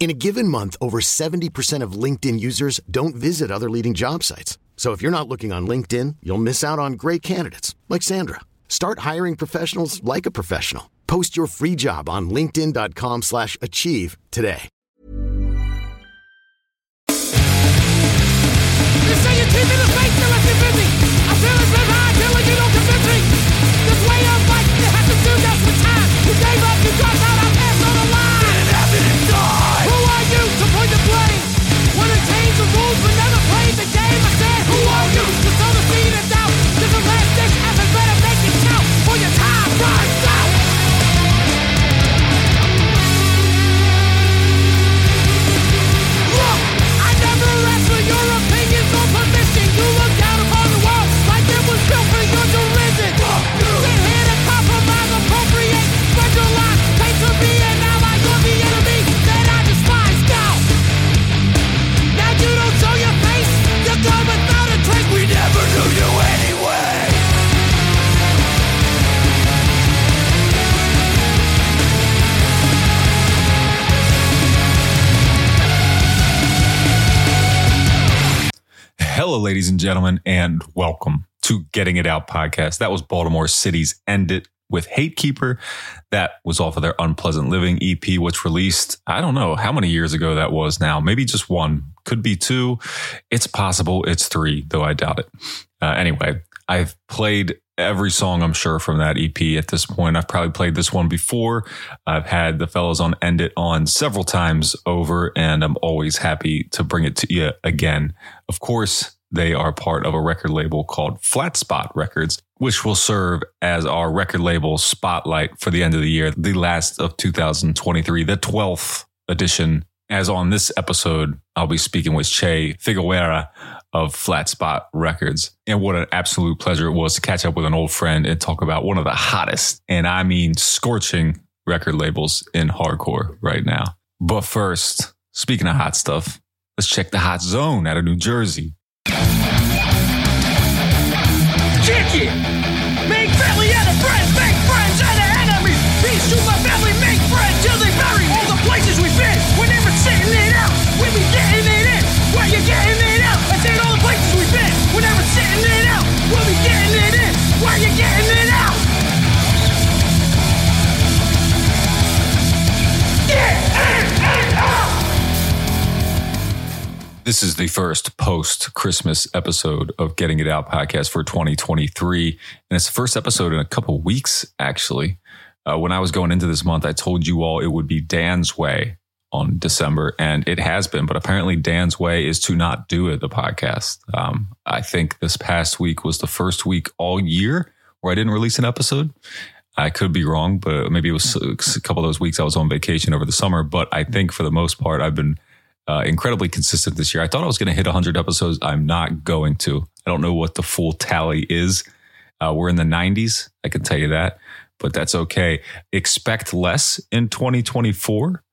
In a given month, over 70% of LinkedIn users don't visit other leading job sites. So if you're not looking on LinkedIn, you'll miss out on great candidates like Sandra. Start hiring professionals like a professional. Post your free job on linkedin.com/achieve today. You say you're keeping the faith, you're busy. I you. This way of life, you have to do. You you out, Hello, ladies and gentlemen, and welcome to Getting It Out podcast. That was Baltimore City's End It with Hate Keeper. That was off of their Unpleasant Living EP, which released, I don't know how many years ago that was now. Maybe just one, could be two. It's possible it's three, though I doubt it. Uh, anyway, I've played every song I'm sure from that EP at this point. I've probably played this one before. I've had the fellas on End It on several times over, and I'm always happy to bring it to you again. Of course, they are part of a record label called Flat Spot Records, which will serve as our record label spotlight for the end of the year, the last of 2023, the 12th edition. As on this episode, I'll be speaking with Che Figueroa of Flat Spot Records. And what an absolute pleasure it was to catch up with an old friend and talk about one of the hottest, and I mean scorching record labels in hardcore right now. But first, speaking of hot stuff, let's check the hot zone out of New Jersey. Dick! This is the first post Christmas episode of Getting It Out podcast for 2023. And it's the first episode in a couple weeks, actually. Uh, when I was going into this month, I told you all it would be Dan's way on December, and it has been. But apparently, Dan's way is to not do it, the podcast. Um, I think this past week was the first week all year where I didn't release an episode. I could be wrong, but maybe it was a couple of those weeks I was on vacation over the summer. But I think for the most part, I've been uh, incredibly consistent this year. I thought I was going to hit 100 episodes. I'm not going to. I don't know what the full tally is. Uh, we're in the 90s. I can tell you that, but that's okay. Expect less in 2024,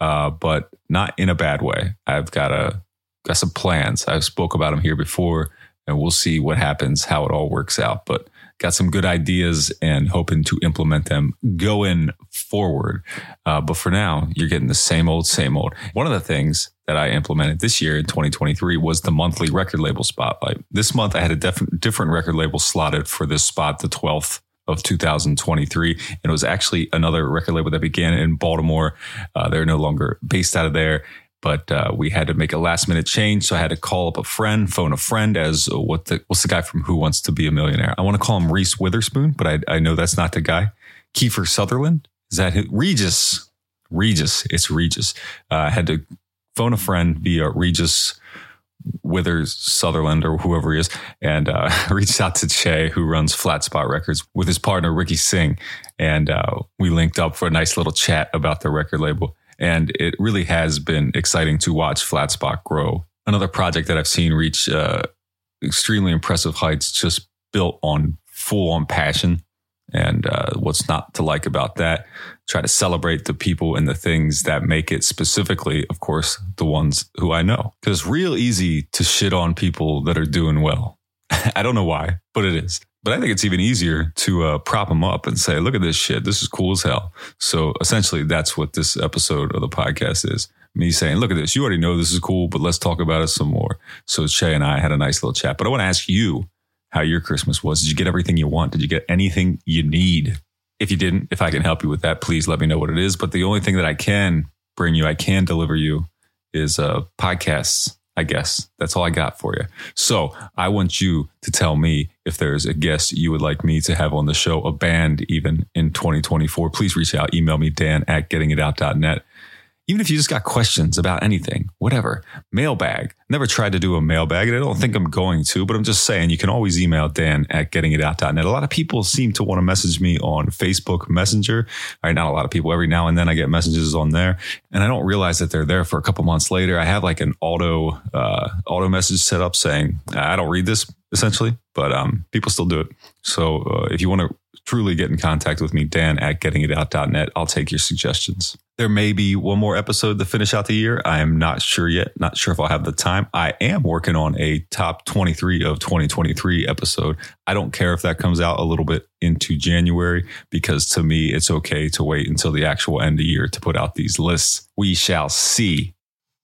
uh, but not in a bad way. I've got a got some plans. I've spoke about them here before, and we'll see what happens, how it all works out. But got some good ideas and hoping to implement them going forward. Uh, but for now, you're getting the same old, same old. One of the things that I implemented this year in 2023 was the monthly record label spotlight. This month, I had a def- different record label slotted for this spot, the 12th of 2023. And it was actually another record label that began in Baltimore. Uh, they're no longer based out of there. But uh, we had to make a last minute change, so I had to call up a friend, phone a friend. As uh, what the what's the guy from Who Wants to Be a Millionaire? I want to call him Reese Witherspoon, but I, I know that's not the guy. Kiefer Sutherland is that? Regis? Regis, it's Regis. Uh, I had to phone a friend via Regis Withers Sutherland or whoever he is, and uh, reached out to Che, who runs Flat Spot Records, with his partner Ricky Singh, and uh, we linked up for a nice little chat about the record label. And it really has been exciting to watch Flat Spot grow. Another project that I've seen reach uh, extremely impressive heights, just built on full on passion. And uh, what's not to like about that? Try to celebrate the people and the things that make it specifically, of course, the ones who I know. Because it's real easy to shit on people that are doing well. I don't know why, but it is. But I think it's even easier to uh, prop them up and say, look at this shit. This is cool as hell. So essentially, that's what this episode of the podcast is. Me saying, look at this. You already know this is cool, but let's talk about it some more. So Che and I had a nice little chat. But I want to ask you how your Christmas was. Did you get everything you want? Did you get anything you need? If you didn't, if I can help you with that, please let me know what it is. But the only thing that I can bring you, I can deliver you is uh, podcasts I guess that's all I got for you. So I want you to tell me if there's a guest you would like me to have on the show, a band even in 2024. Please reach out, email me, Dan at gettingitout.net even if you just got questions about anything, whatever, mailbag. Never tried to do a mailbag, and I don't think I'm going to, but I'm just saying you can always email Dan at gettingitout.net. A lot of people seem to want to message me on Facebook Messenger. All right, not a lot of people. Every now and then I get messages on there, and I don't realize that they're there for a couple months later. I have like an auto uh, auto message set up saying I don't read this essentially, but um, people still do it. So uh, if you want to truly get in contact with me, Dan at gettingitout.net. I'll take your suggestions. There may be one more episode to finish out the year. I am not sure yet. Not sure if I'll have the time. I am working on a top 23 of 2023 episode. I don't care if that comes out a little bit into January because to me, it's okay to wait until the actual end of year to put out these lists. We shall see.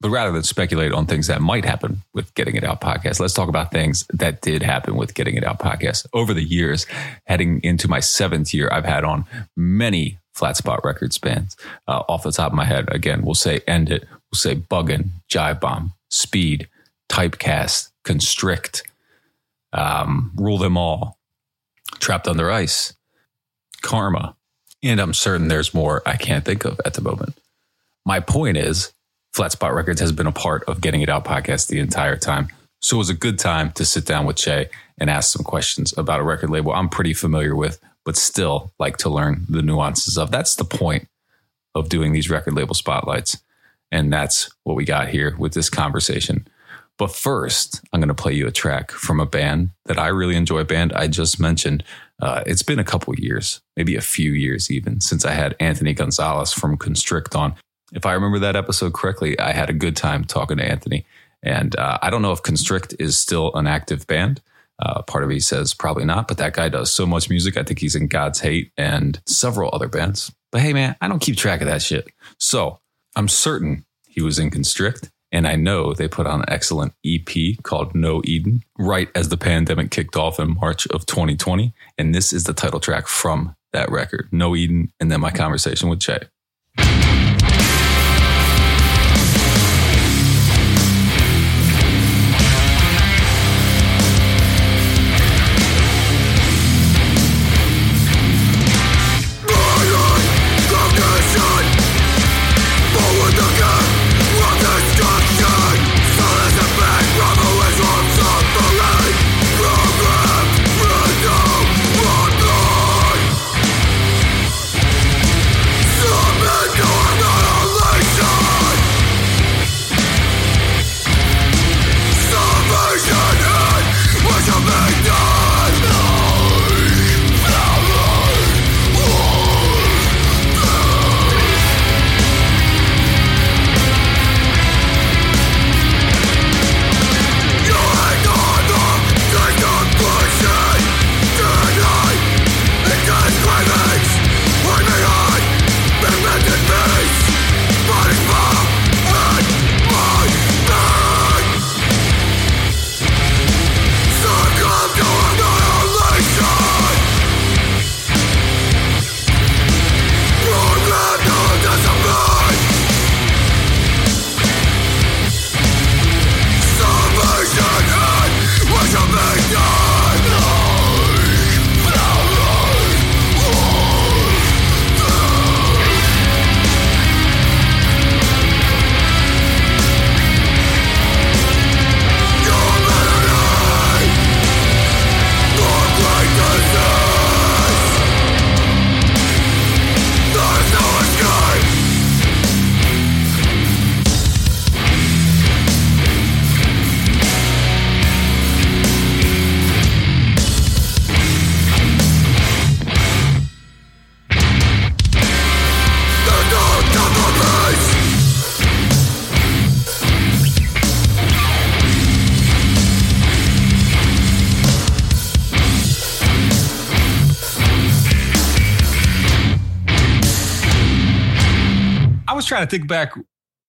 But rather than speculate on things that might happen with Getting It Out podcast, let's talk about things that did happen with Getting It Out podcast. Over the years, heading into my seventh year, I've had on many flat spot records bands. Uh, off the top of my head, again, we'll say End It, we'll say Buggin, Jivebomb, Speed, Typecast, Constrict, um, Rule Them All, Trapped Under Ice, Karma, and I'm certain there's more I can't think of at the moment. My point is, Flat Spot Records has been a part of Getting It Out podcast the entire time. So it was a good time to sit down with Che and ask some questions about a record label I'm pretty familiar with, but still like to learn the nuances of. That's the point of doing these record label spotlights. And that's what we got here with this conversation. But first, I'm going to play you a track from a band that I really enjoy, a band I just mentioned. Uh, it's been a couple years, maybe a few years even, since I had Anthony Gonzalez from Constrict on if I remember that episode correctly, I had a good time talking to Anthony. And uh, I don't know if Constrict is still an active band. Uh, part of me says probably not, but that guy does so much music. I think he's in God's Hate and several other bands. But hey, man, I don't keep track of that shit. So I'm certain he was in Constrict. And I know they put on an excellent EP called No Eden right as the pandemic kicked off in March of 2020. And this is the title track from that record, No Eden, and then my conversation with Che. Trying to think back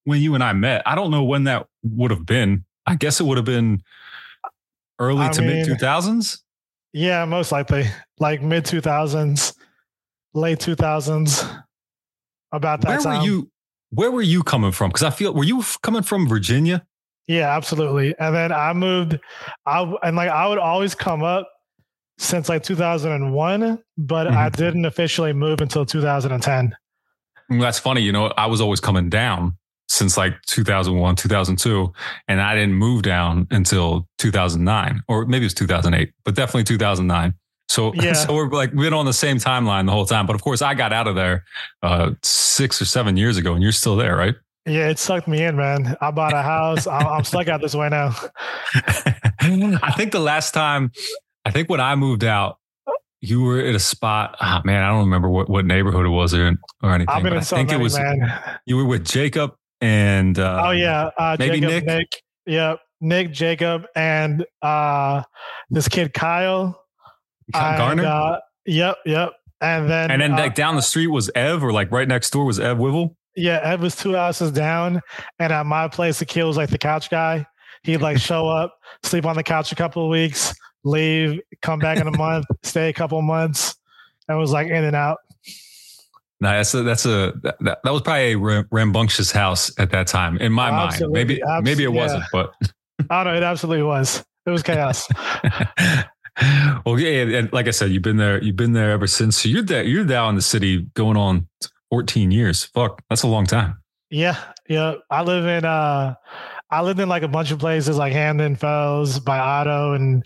when you and I met. I don't know when that would have been. I guess it would have been early I to mid two thousands. Yeah, most likely like mid two thousands, late two thousands. About that Where time. were you? Where were you coming from? Because I feel were you coming from Virginia? Yeah, absolutely. And then I moved, I and like I would always come up since like 2001, but I Mhm. didn't officially move until 2010. Mm, That's funny. You know, I was always coming down since like 2001, 2002, and I didn't move down until 2009, or maybe it was 2008, but definitely 2009. So, Yeah. so we're like been on the same timeline the whole time. But of course, I got out of there uh, six or seven years ago, and you're still there, right? Yeah, it sucked me in, man. I bought a house. I'm stuck out this way now. I think the last time, I think when I moved out, you were at a spot. Ah, man, I don't remember what, what neighborhood it was or, or anything. I've been in I so think many, it was man. you were with Jacob and uh, oh yeah, uh, maybe Jacob, Nick? Nick. Yep, Nick, Jacob, and uh, this kid Kyle. And, Garner. uh, yep, yep. And then and then uh, like down the street was Ev, or like right next door was Ev Wivel. Yeah, Ev was two houses down, and at my place, the kid was like the couch guy. He'd like show up, sleep on the couch a couple of weeks, leave, come back in a month, stay a couple months, and was like in and out. No, that's a, that's a that, that was probably a rambunctious house at that time in my Oh, mind. Maybe maybe it yeah. wasn't, but I don't know. It absolutely was. It was chaos. well, yeah, and like I said, you've been there. You've been there ever since. So you're there. You're down in the city going on 14 years. Fuck, that's a long time. yeah, yeah. I live in uh, I lived in like a bunch of places like Hampden, Fells, by Otto, and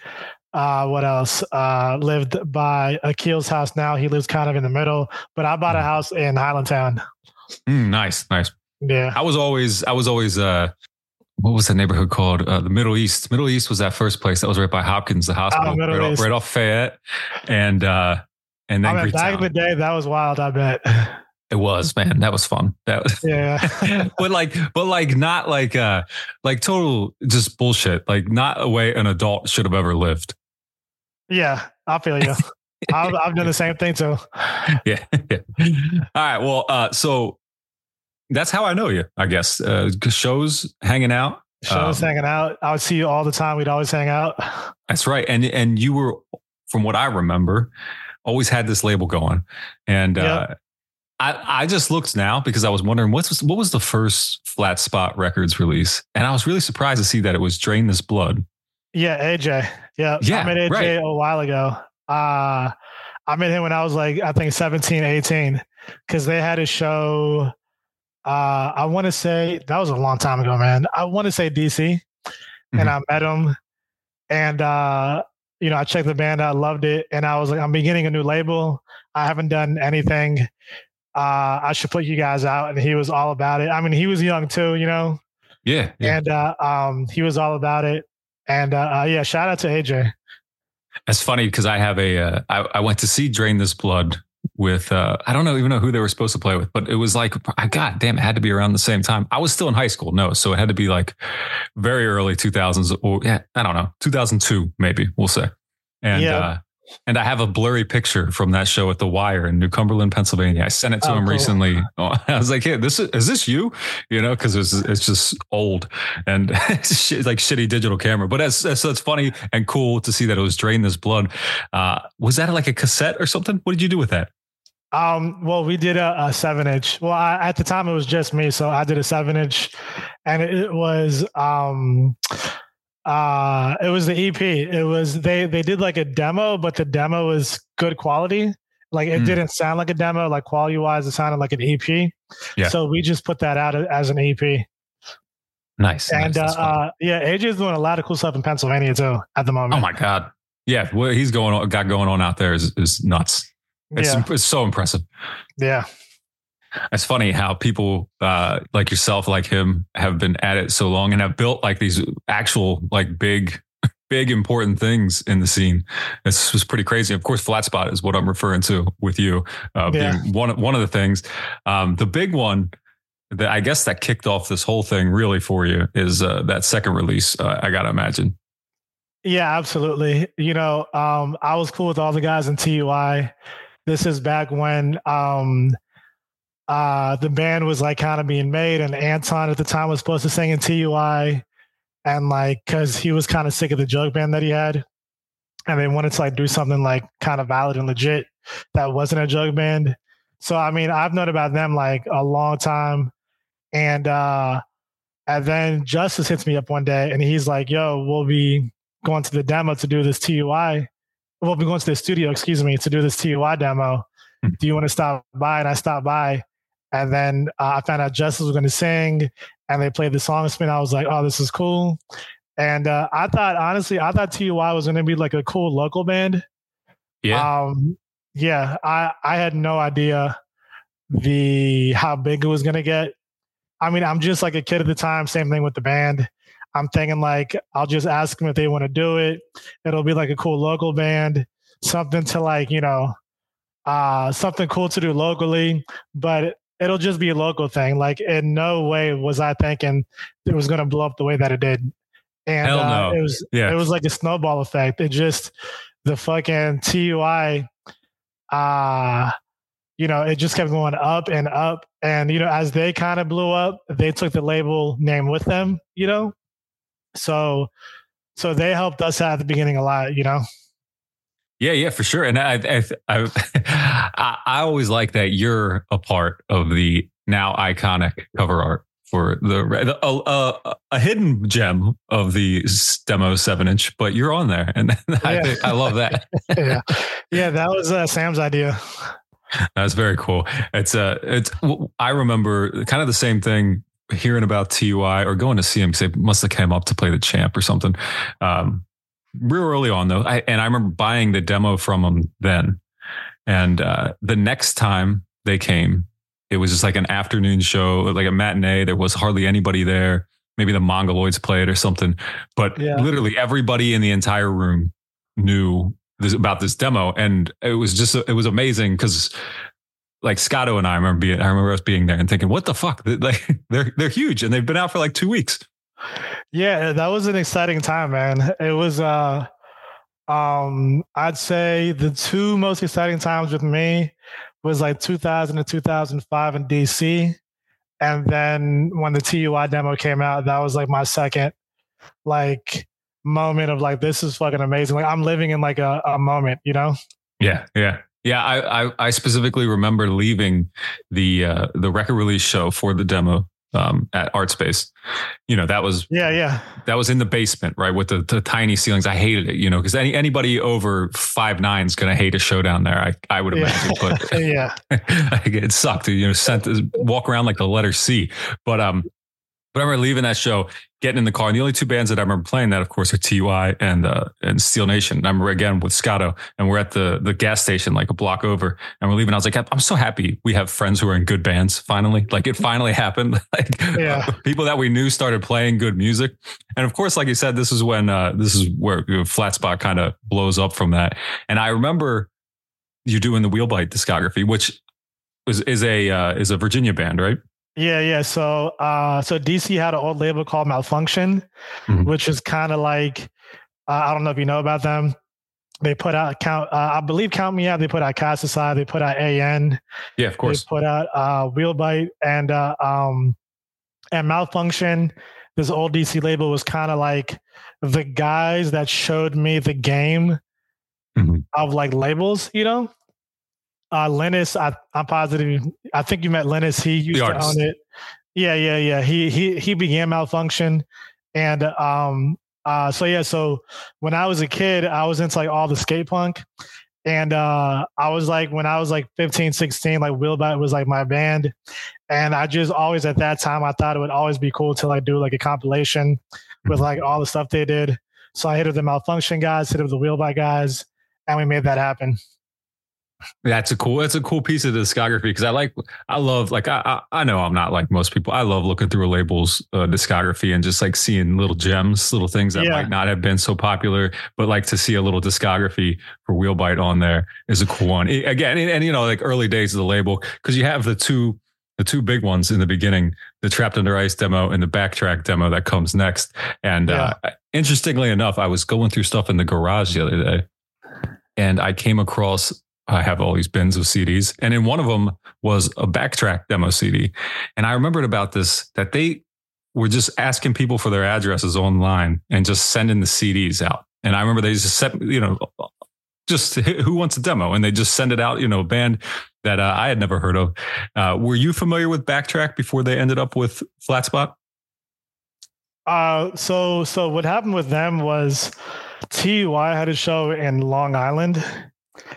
uh, what else? Uh, lived by Akil's house. Now he lives kind of in the middle, but I bought a house in Highlandtown. Mm, nice, nice. Yeah. I was always, I was always, uh, what was that neighborhood called? Uh, the Middle East. Middle East was that first place that was right by Hopkins, the hospital, Oh, right, off, right off Fayette, and uh, and then I mean, back in the day, that was wild. I bet. It was man, that was fun. That was, Yeah. but like, but like, not like, uh, like total just bullshit. Like, not a way an adult should have ever lived. Yeah. I feel you. I've, I've done the same thing too. Yeah. All right. Well, uh, so that's how I know you, I guess. Uh, shows, hanging out. Shows Um, hanging out. I would see you all the time. We'd always hang out. That's right. And and you were, from what I remember, always had this label going. And uh, I I just looked now because I was wondering what's what was the first Flat Spot Records release, and I was really surprised to see that it was Drain This Blood. Yeah, AJ. Yeah. Yeah, I met AJ right. a while ago. Uh, I met him when I was like, I think 17, 18, because they had a show. Uh, I want to say that was a long time ago, man. I want to say DC, and I met him, and uh, you know, I checked the band out, loved it, and I was like, I'm beginning a new label. I haven't done anything. Uh, I should put you guys out, and he was all about it. I mean, he was young too, you know, Yeah, yeah. and uh, um, he was all about it. And uh, uh, yeah, shout out to AJ. That's funny because I have a uh, I, I went to see Drain This Blood with uh, I don't know even know who they were supposed to play with, but it was like I god damn it had to be around the same time. I was still in high school, no, so it had to be like very early two thousands or yeah I don't know two thousand two maybe we'll say. And Yeah. And I have a blurry picture from that show at the Wire in New Cumberland, Pennsylvania. I sent it to Oh, him cool. recently. Oh, I was like, "Hey, this is, is this you?" You know, because it's it's just old and it's shit- like shitty digital camera. But that's that's, that's funny and cool to see that it was drain this blood. Uh, was that like a cassette or something? What did you do with that? Um, well, we did a, a seven inch. Well, I, at the time it was just me, so I did a seven inch, and it, it was um, uh, it was the EP. It was they they did like a demo, but the demo was good quality. Like it Hmm. didn't sound like a demo. Like quality wise, it sounded like an EP. Yeah. So we just put that out as an EP. Nice. And nice. uh, uh, yeah, AJ's doing a lot of cool stuff in Pennsylvania too at the moment. oh my god. Yeah, what he's going on, got going on out there is, is nuts. It's, yeah, it's so impressive. yeah, It's funny how people uh, like yourself, like him, have been at it so long and have built like these actual, like big, big important things in the scene. It's just pretty crazy. Of course, flat spot is what I'm referring to with you uh, Yeah. being one one of the things. Um, the big one that I guess that kicked off this whole thing really for you is uh, that second release. Uh, I gotta imagine. Yeah, absolutely. You know, um, I was cool with all the guys in TUI. This is back when um, uh, the band was like kind of being made, and Anton at the time was supposed to sing in TUI, and like because he was kind of sick of the jug band that he had, and they wanted to like do something like kind of valid and legit that wasn't a jug band. So I mean, I've known about them like a long time, and uh, and then Justice hits me up one day, and he's like, "Yo, we'll be going to the demo to do this TUI. We'll be going to the studio, excuse me, to do this TUI demo. Hmm. Do you want to stop by?" And I stopped by, and then uh, I found out Justice was going to sing, and they played the song. And I was like, "Oh, this is cool." And uh, I thought, honestly, I thought TUI was going to be like a cool local band. Yeah. Um, yeah, I I had no idea the how big it was gonna get. I mean, I'm just like a kid at the time. Same thing with the band. I'm thinking like I'll just ask them if they want to do it. It'll be like a cool local band, something to like you know, uh, something cool to do locally. But it'll just be a local thing. Like in no way was I thinking it was gonna blow up the way that it did. And Hell uh, no. it was Yeah. it was like a snowball effect. It just the fucking TUI uh you know it just kept going up and up and you know as they kind of blew up they took the label name with them you know so so they helped us out at the beginning a lot you know Yeah, yeah, for sure. And I, I, I, I, I always like that you're a part of the now iconic cover art for the, the a, a, a hidden gem of the demo seven inch, but you're on there, and I, Yeah. think, I love that. yeah yeah that was uh, sam's idea That's very cool. It's uh, it's. I remember kind of the same thing hearing about TUI or going to see him because they must have came up to play the champ or something. Um, real early on though, I, and I remember buying the demo from them then. And uh, the next time they came, it was just like an afternoon show, like a matinee. There was hardly anybody there. Maybe the Mongoloids played or something, but Yeah. literally everybody in the entire room knew this, about this demo, and it was just it was amazing because like Scotto and I remember being I remember us being there and thinking, what the fuck? Like they're they're huge and they've been out for like two weeks. Yeah that was an exciting time man. It was uh um i'd say the two most exciting times with me was like 2000 to 2005 in dc and then when the tui demo came out that was like my second like moment of like this is fucking amazing. Like i'm living in like a, a moment you know? Yeah, yeah, yeah. I I, I specifically remember leaving the uh, the record release show for the demo um, at Art Space. You know that was yeah yeah that was in the basement, right, with the, the tiny ceilings. I hated it, you know, because any anybody over five nine is gonna hate a show down there. I I would imagine, yeah but yeah it sucked. You know, sent walk around like the letter C. But um, but I remember leaving that show, getting in the car, and the only two bands that I remember playing that, of course, are TUI and uh, and Steel Nation. And I remember again with Scotto, and we're at the the gas station like a block over, and we're leaving. I was like, I'm so happy we have friends who are in good bands. Finally, like it finally happened. like Yeah. people that we knew started playing good music, and of course, like you said, this is when uh, this is where you know, Flat Spot kind of blows up from that. And I remember you doing the Wheelbite discography, which is is a uh, is a Virginia band, right? Yeah, yeah. So, uh, so DC had an old label called Malfunction, Mhm. which is kind of like uh, I don't know if you know about them. They put out count. Uh, I believe Count Me Out. They put out Cast Aside. They put out AN. Yeah, of course. They put out uh, Wheelbite and uh, um, and Malfunction. This old DC label was kind of like the guys that showed me the game Mhm. of like labels. You know, uh, Linus. I, I'm positive. I think you met Linus. He used to artist. own it. Yeah, yeah, yeah. He he he began Malfunction, and um, uh, so yeah. So when I was a kid, I was into like all the skate punk. And uh, I was like, when I was like 15, 16, like Wheelbite was like my band. And I just always at that time, I thought it would always be cool to like do like a compilation with like all the stuff they did. So I hit up the Malfunction guys, hit up the Wheelbite guys, and we made that happen. That's a cool. That's a cool piece of discography because I like. I love like I, I I know I'm not like most people. I love looking through a label's uh, discography and just like seeing little gems, little things that Yeah. might not have been so popular, but like to see a little discography for Wheelbite on there is a cool one. I- again, and, and you know, like early days of the label because you have the two the two big ones in the beginning, the Trapped Under Ice demo and the Backtrack demo that comes next. And uh, interestingly enough, I was going through stuff in the garage the other day, and I came across I have all these bins of CDs, and in one of them was a backtrack demo CD. And I remembered about this that they were just asking people for their addresses online and just sending the CDs out. And I remember they just set, you know, just who wants a demo, and they just send it out. You know, a band that uh, I had never heard of. Uh, were you familiar with Backtrack before they ended up with Flat Spot? Uh, so so what happened with them was TUI had a show in Long Island,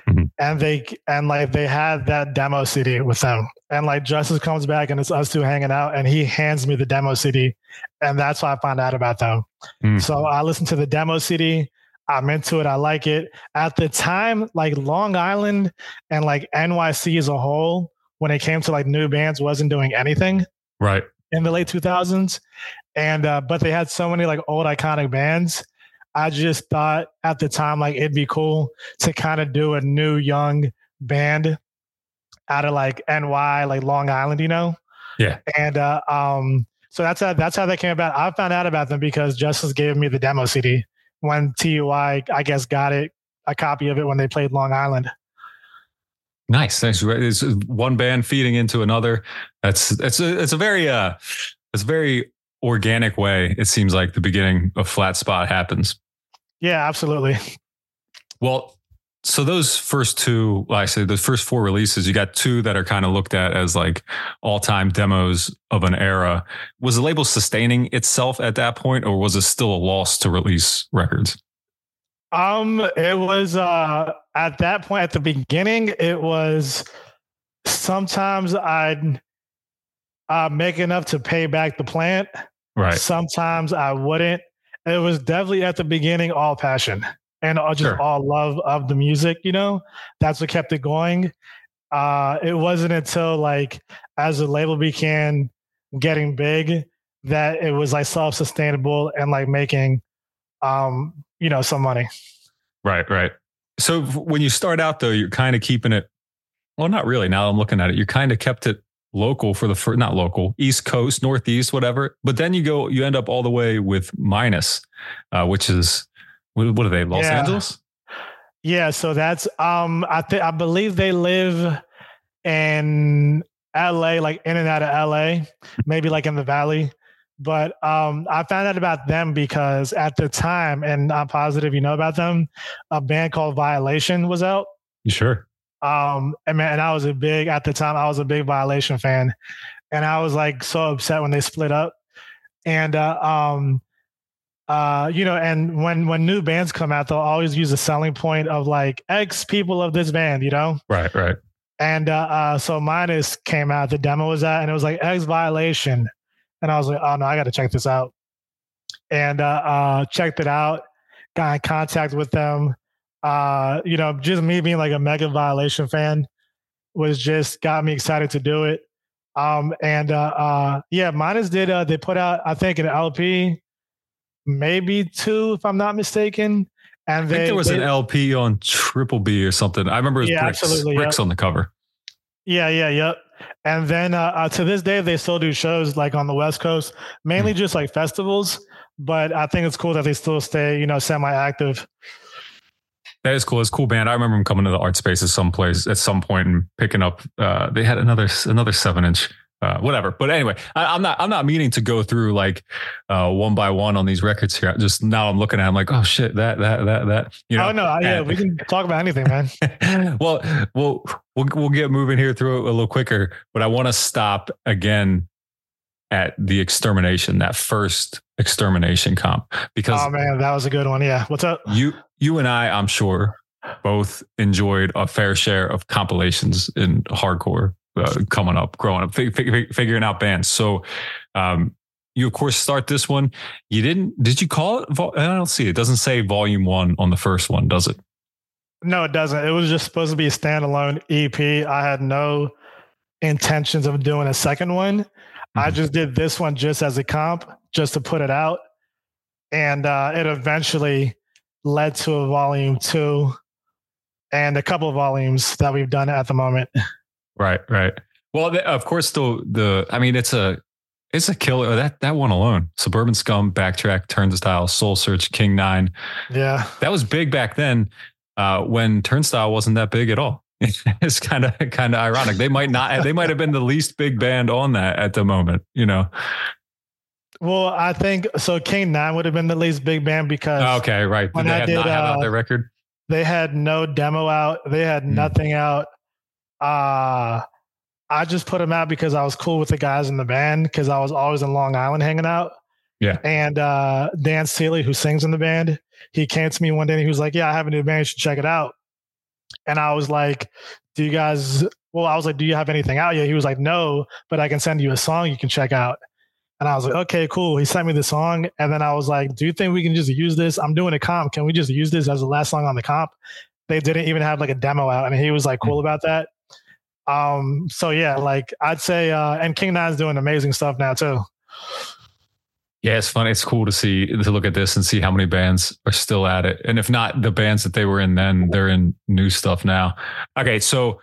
mm-hmm. And they and like they had that demo CD with them, and like Justice comes back and it's us two hanging out, and he hands me the demo CD, and that's why I found out about them. Mm. So I listened to the demo CD. I'm into it. I like it. At the time, like Long Island and like NYC as a whole, when it came to like new bands, wasn't doing anything. Right. In the late 2000s and uh, but they had so many like old iconic bands. I just thought at the time like it'd be cool to kind of do a new young band out of like NY, like Long Island, you know? Yeah. And uh, um, so that's how that's how they came about. I found out about them because Justice gave me the demo CD when TUI, I guess, got it a copy of it when they played Long Island. Nice. Thanks. It's one band feeding into another. That's it's a it's a very uh it's very organic way, it seems like the beginning of Flat Spot happens. Yeah, absolutely. Well, so those first two, like I say the first four releases, you got two that are kind of looked at as like all time demos of an era. Was the label sustaining itself at that point, or was it still a loss to release records? Um, it was uh at that point at the beginning, it was sometimes I'd uh make enough to pay back the plant Right. Sometimes I wouldn't. It was definitely at the beginning all passion and all, just sure. all love of the music, you know? That's what kept it going. Uh, it wasn't until like as the label began getting big that it was like self-sustainable and like making um, you know, some money. Right, right. So when you start out though, you're kind of keeping it well, not really. Now I'm looking at it. You kind of kept it local for the first, not local, East Coast, Northeast, whatever. But then you go, you end up all the way with Minus, uh, which is what, what, are they, Los yeah. Angeles? Yeah, so that's um, I think I believe they live in LA, like in and out of LA, maybe like in the Valley. But um, I found out about them because at the time, and I'm positive you know about them, a band called Violation was out. You sure? Um, and man, and I was a big at the time. I was a big Violation fan, and I was like so upset when they split up. And uh, um, uh, you know, and when when new bands come out, they'll always use a selling point of like X people of this band, you know? Right, right. And uh, uh so Minus came out, the demo was out, and it was like X Violation, and I was like, oh no, I got to check this out. And uh, uh, checked it out, got in contact with them uh, you know, just me being like a mega violation fan was just got me excited to do it. Um, and uh, uh, yeah, Minus did. Uh, they put out, I think, an LP, maybe two, if I'm not mistaken. And I they, think there was they, an LP on Triple B or something. I remember it was yeah, bricks, absolutely, bricks yep. on the cover. Yeah, yeah, yep. And then uh, uh, to this day, they still do shows like on the West Coast, mainly mm. just like festivals. But I think it's cool that they still stay, you know, semi-active. That is cool. It's cool band. I remember them coming to the art space at some place at some point and picking up. Uh, they had another another seven inch, uh, whatever. But anyway, I, am not I'm not meaning to go through like uh, one by one on these records here. Just now I'm looking at. I'm like, oh shit, that that that that. You know. Oh no, yeah, we can talk about anything, man. well, we'll we'll we'll get moving here through it a little quicker. But I want to stop again at the extermination, that first extermination comp. Because oh man, that was a good one. Yeah. What's up? You you and I, I'm sure, both enjoyed a fair share of compilations in hardcore uh, coming up, growing up, fig, fig, figuring out bands. So um, you of course start this one. You didn't? Did you call it? I don't see. It doesn't say volume one on the first one, does it? No, it doesn't. It was just supposed to be a standalone EP. I had no intentions of doing a second one. I mm-hmm. just did this one just as a comp, just to put it out. And uh, it eventually led to a volume two and a couple of volumes that we've done at the moment. Right, right. Well, of course, the the I mean, it's a it's a killer. That that one alone, Suburban Scum, Backtrack, Turnstile, Soul Search, King Nine. Yeah, that was big back then. Uh, when Turnstile wasn't that big at all. it's kind of kind of ironic. They might not. They might have been the least big band on that at the moment. You know. Well, I think so. King Nine would have been the least big band because Oh, okay, right. Did they I have did, not have out uh, their record? they had no demo out. They had Hmm. nothing out. Uh I just put them out because I was cool with the guys in the band because I was always in Long Island hanging out. Yeah. And uh Dan Seeley, who sings in the band, he came to me one day and he was like, Yeah, I have a new band, you should check it out. And I was like, Do you guys well, I was like, Do you have anything out yet? He was like, No, but I can send you a song you can check out. And I was like, okay, cool. He sent me the song. And then I was like, do you think we can just use this? I'm doing a comp. Can we just use this as the last song on the comp? They didn't even have like a demo out. And he was like cool about that. Um, so yeah, like I'd say uh and King Nine's doing amazing stuff now too. Yeah, it's funny. It's cool to see to look at this and see how many bands are still at it, and if not the bands that they were in then, they're in new stuff now. Okay, so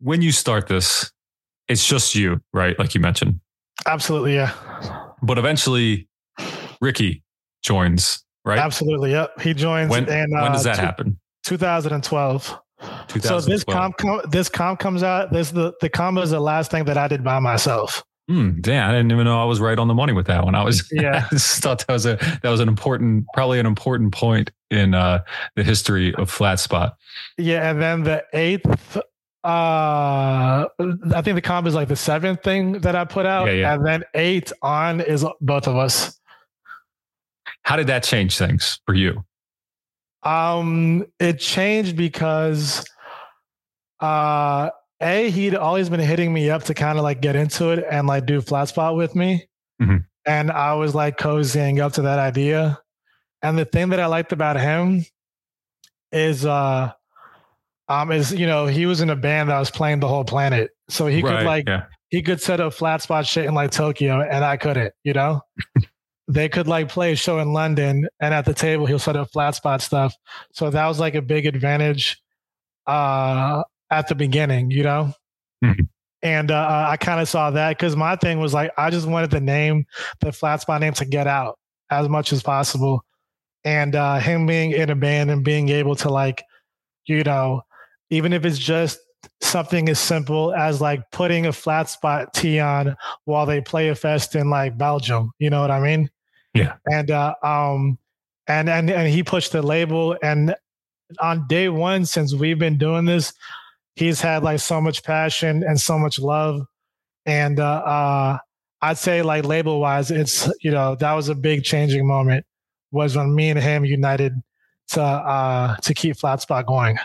when you start this, it's just you, right? Like you mentioned, Absolutely, yeah. but eventually Ricky joins, right? Absolutely, yep. He joins When in uh, when does that two- happen? 2012. So this comp com- this comp comes out. This the the comp is the last thing that I did by myself. Hmm, damn, I didn't even know I was right on the money with that one. I was, Yeah. I just thought that was a that was an important, probably an important point in uh, the history of Flat Spot. Yeah, and then the eighth, uh, I think the comp is like the seventh thing that I put out, Yeah, yeah. and then eight on is both of us. How did that change things for you? Um, it changed because, uh, a he'd always been hitting me up to kind of like get into it and like do flat spot with me, Mhm. and I was like cozying up to that idea. And the thing that I liked about him is, uh, um, is you know he was in a band that was playing the whole planet, so he could like yeah. he could set up flat spot shit in like Tokyo, and I couldn't, you know. they could like play a show in London, and at the table he'll set up flat spot stuff. So that was like a big advantage uh, at the beginning, you know. Mhm. And uh, I kind of saw that because my thing was like I just wanted the name, the flat spot name, to get out as much as possible. And uh, him being in a band and being able to like, you know, even if it's just something as simple as like putting a flat spot tee on while they play a fest in like Belgium. You know what I mean? Yeah. And uh um and and and he pushed the label and on day one since we've been doing this, he's had like so much passion and so much love. And uh uh I'd say like label wise, it's you know, that was a big changing moment was when me and him united to uh to keep flat spot going.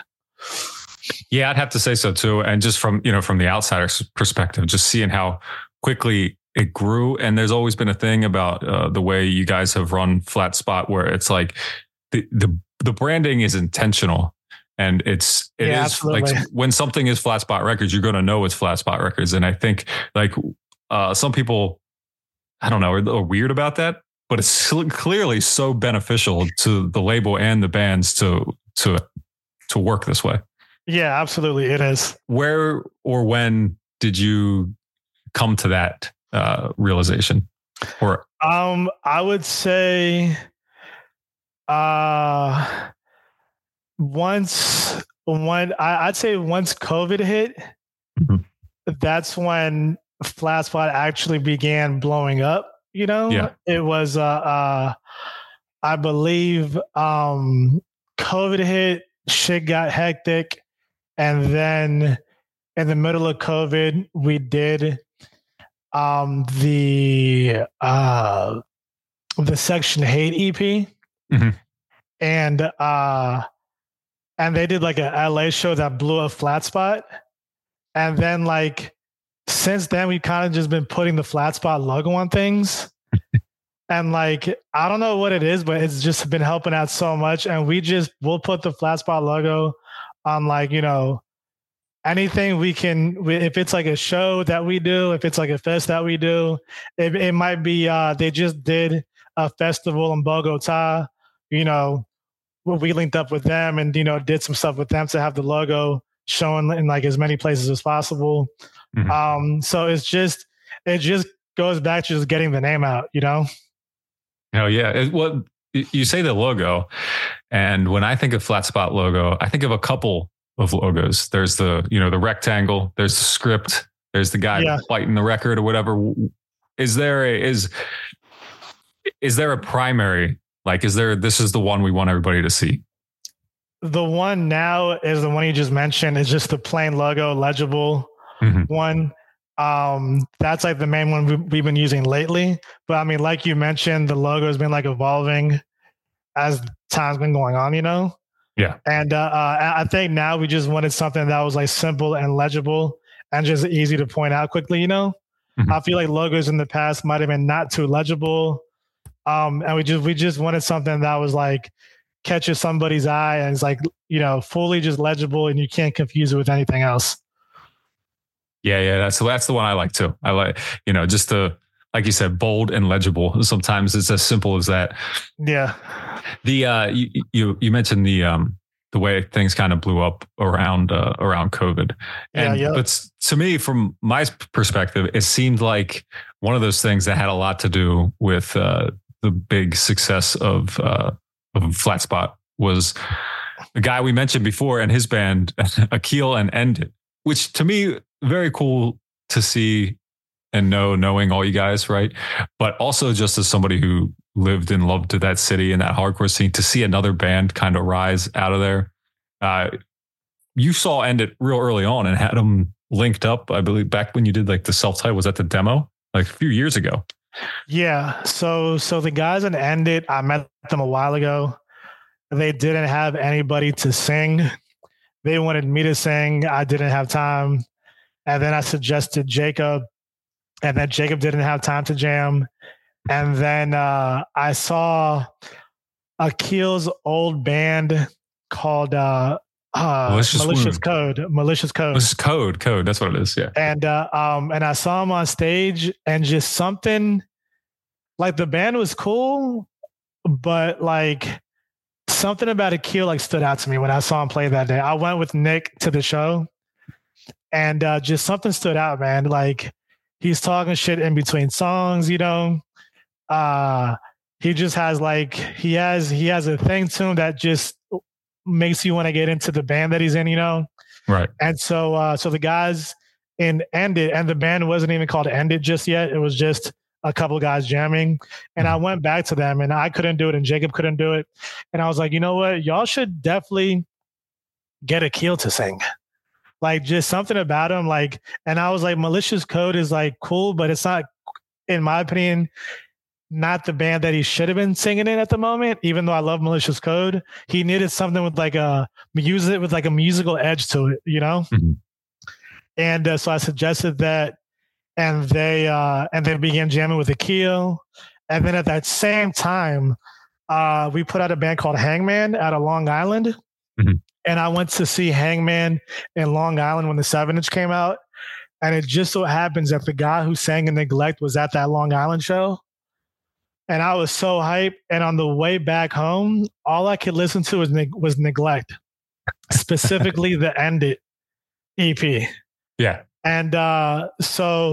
Yeah, I'd have to say so too. And just from you know from the outsider's perspective, just seeing how quickly it grew, and there's always been a thing about uh, the way you guys have run Flat Spot, where it's like the the the branding is intentional. And it's it is Yeah, like absolutely. when something is Flat Spot Records, you're going to know it's Flat Spot Records. And I think like uh, some people, I don't know, are, are weird about that, but it's clearly so beneficial to the label and the bands to to to work this way Yeah, absolutely. It is. where or when did you come to that uh, realization or Um, I would say, uh, once when I, I'd say once COVID hit, Mhm. that's when Flat Spot actually began blowing up. You know, Yeah. it was, uh, uh, I believe, um, COVID hit, shit got hectic, and then in the middle of COVID, we did um the uh the Section H8 ep Mhm. and uh and they did like a la show that blew a flat spot. And then like since then we've kind of just been putting the flat spot logo on things. And like i don't know what it is but it's just been helping out so much. And we just we'll put the flat spot logo on like you know anything we can if it's like a show that we do if it's like a fest that we do it, it might be uh they just did a festival in bogota you know where we linked up with them and you know did some stuff with them to have the logo shown in like as many places as possible. Mhm. um so it's just it just goes back to just getting the name out you know? Hell yeah. It, well you say the logo and when i think of flat spot logo i think of a couple of logos. There's the you know the rectangle. There's the script. There's the guy Yeah. fighting the record or whatever. Is there a is is there a primary? Like, is there this is the one we want everybody to see? The one now is the one you just mentioned. is just the plain logo, legible Mhm. one. Um, that's like the main one we've been using lately. But I mean, like you mentioned, the logo has been like evolving as time's been going on. You know. Yeah. And uh, uh, I think now we just wanted something that was like simple and legible and just easy to point out quickly. You know. Mhm. I feel like logos in the past might have been not too legible. Um, and we just we just wanted something that was like catches somebody's eye and it's like you know fully just legible and you can't confuse it with anything else. Yeah, yeah, that's that's the one I like too. I like you know just the like you said, bold and legible. Sometimes it's as simple as that. Yeah, The uh, you you, you mentioned the um the way things kind of blew up around uh, around COVID, Yeah, and yeah. but to me, from my perspective, it seemed like one of those things that had a lot to do with uh, the big success of uh, of Flat Spot was the guy we mentioned before and his band Akil and End It, which to me very cool to see and know knowing all you guys right but also just as somebody who lived and loved to that city and that hardcore scene to see another band kind of rise out of there uh, you saw end it real early on and had them linked up i believe back when you did like the self-title was that the demo like a few years ago yeah. So so the guys in End It, I met them a while ago. They didn't have anybody to sing. They wanted me to sing. I didn't have time, and then I suggested Jacob, and then Jacob didn't have time to jam, and then uh, I saw Akil's old band called uh, uh, Malicious Malicious Code. Malicious Code. is code code that's what it is yeah and uh, um and I saw him on stage and just something like the band was cool, but like something about Akil like stood out to me when I saw him play that day. I went with Nick to the show, and uh, just something stood out, man. Like he's talking shit in between songs, you know. Uh he just has like he has he has a thing to him that just makes you want to get into the band that he's in, you know. right And so, uh, so the guys in End It, and the band wasn't even called End It just yet. It was just a couple guys jamming. And I went back to them, and I couldn't do it, and Jacob couldn't do it. And I was like, you know what? Y'all should definitely get Akil to sing. Like just something about him. Like, and I was like, Malicious Code is like cool, but it's not, in my opinion, not the band that he should have been singing in at the moment. Even though I love Malicious Code, he needed something with like a music with like a musical edge to it, you know. Mhm. And uh, so I suggested that, and they uh, and they began jamming with Akil, and then at that same time, uh, we put out a band called Hangman out of Long Island, Mhm. And I went to see Hangman in Long Island when the seven inch came out, and it just so happens that the guy who sang in Neglect was at that Long Island show. And I was so hyped. And on the way back home, all I could listen to was, neg- was Neglect, specifically the End It EP. yeah And uh, so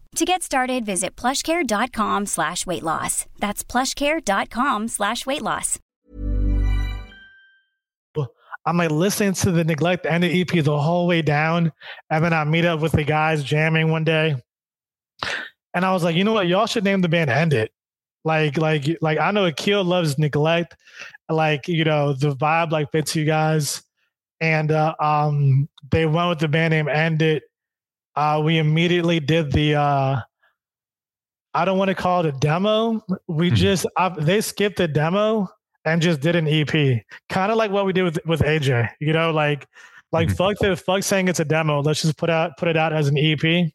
To get started, visit plushcare.com slash weight loss. That's plushcare.com slash weight loss. I'm like listening to the Neglect and the EP the whole way down. And then I meet up with the guys jamming one day. And I was like, you know what? Y'all should name the band End It. Like, like, like I know Akil loves Neglect. Like, you know, the vibe like fits you guys. And uh, um they went with the band name End It. Uh, we immediately did the. Uh, I don't want to call it a demo. We Mhm. just uh, they skipped the demo and just did an EP, kind of like what we did with with AJ. You know, like like Mhm. fuck the fuck saying it's a demo. Let's just put out put it out as an EP.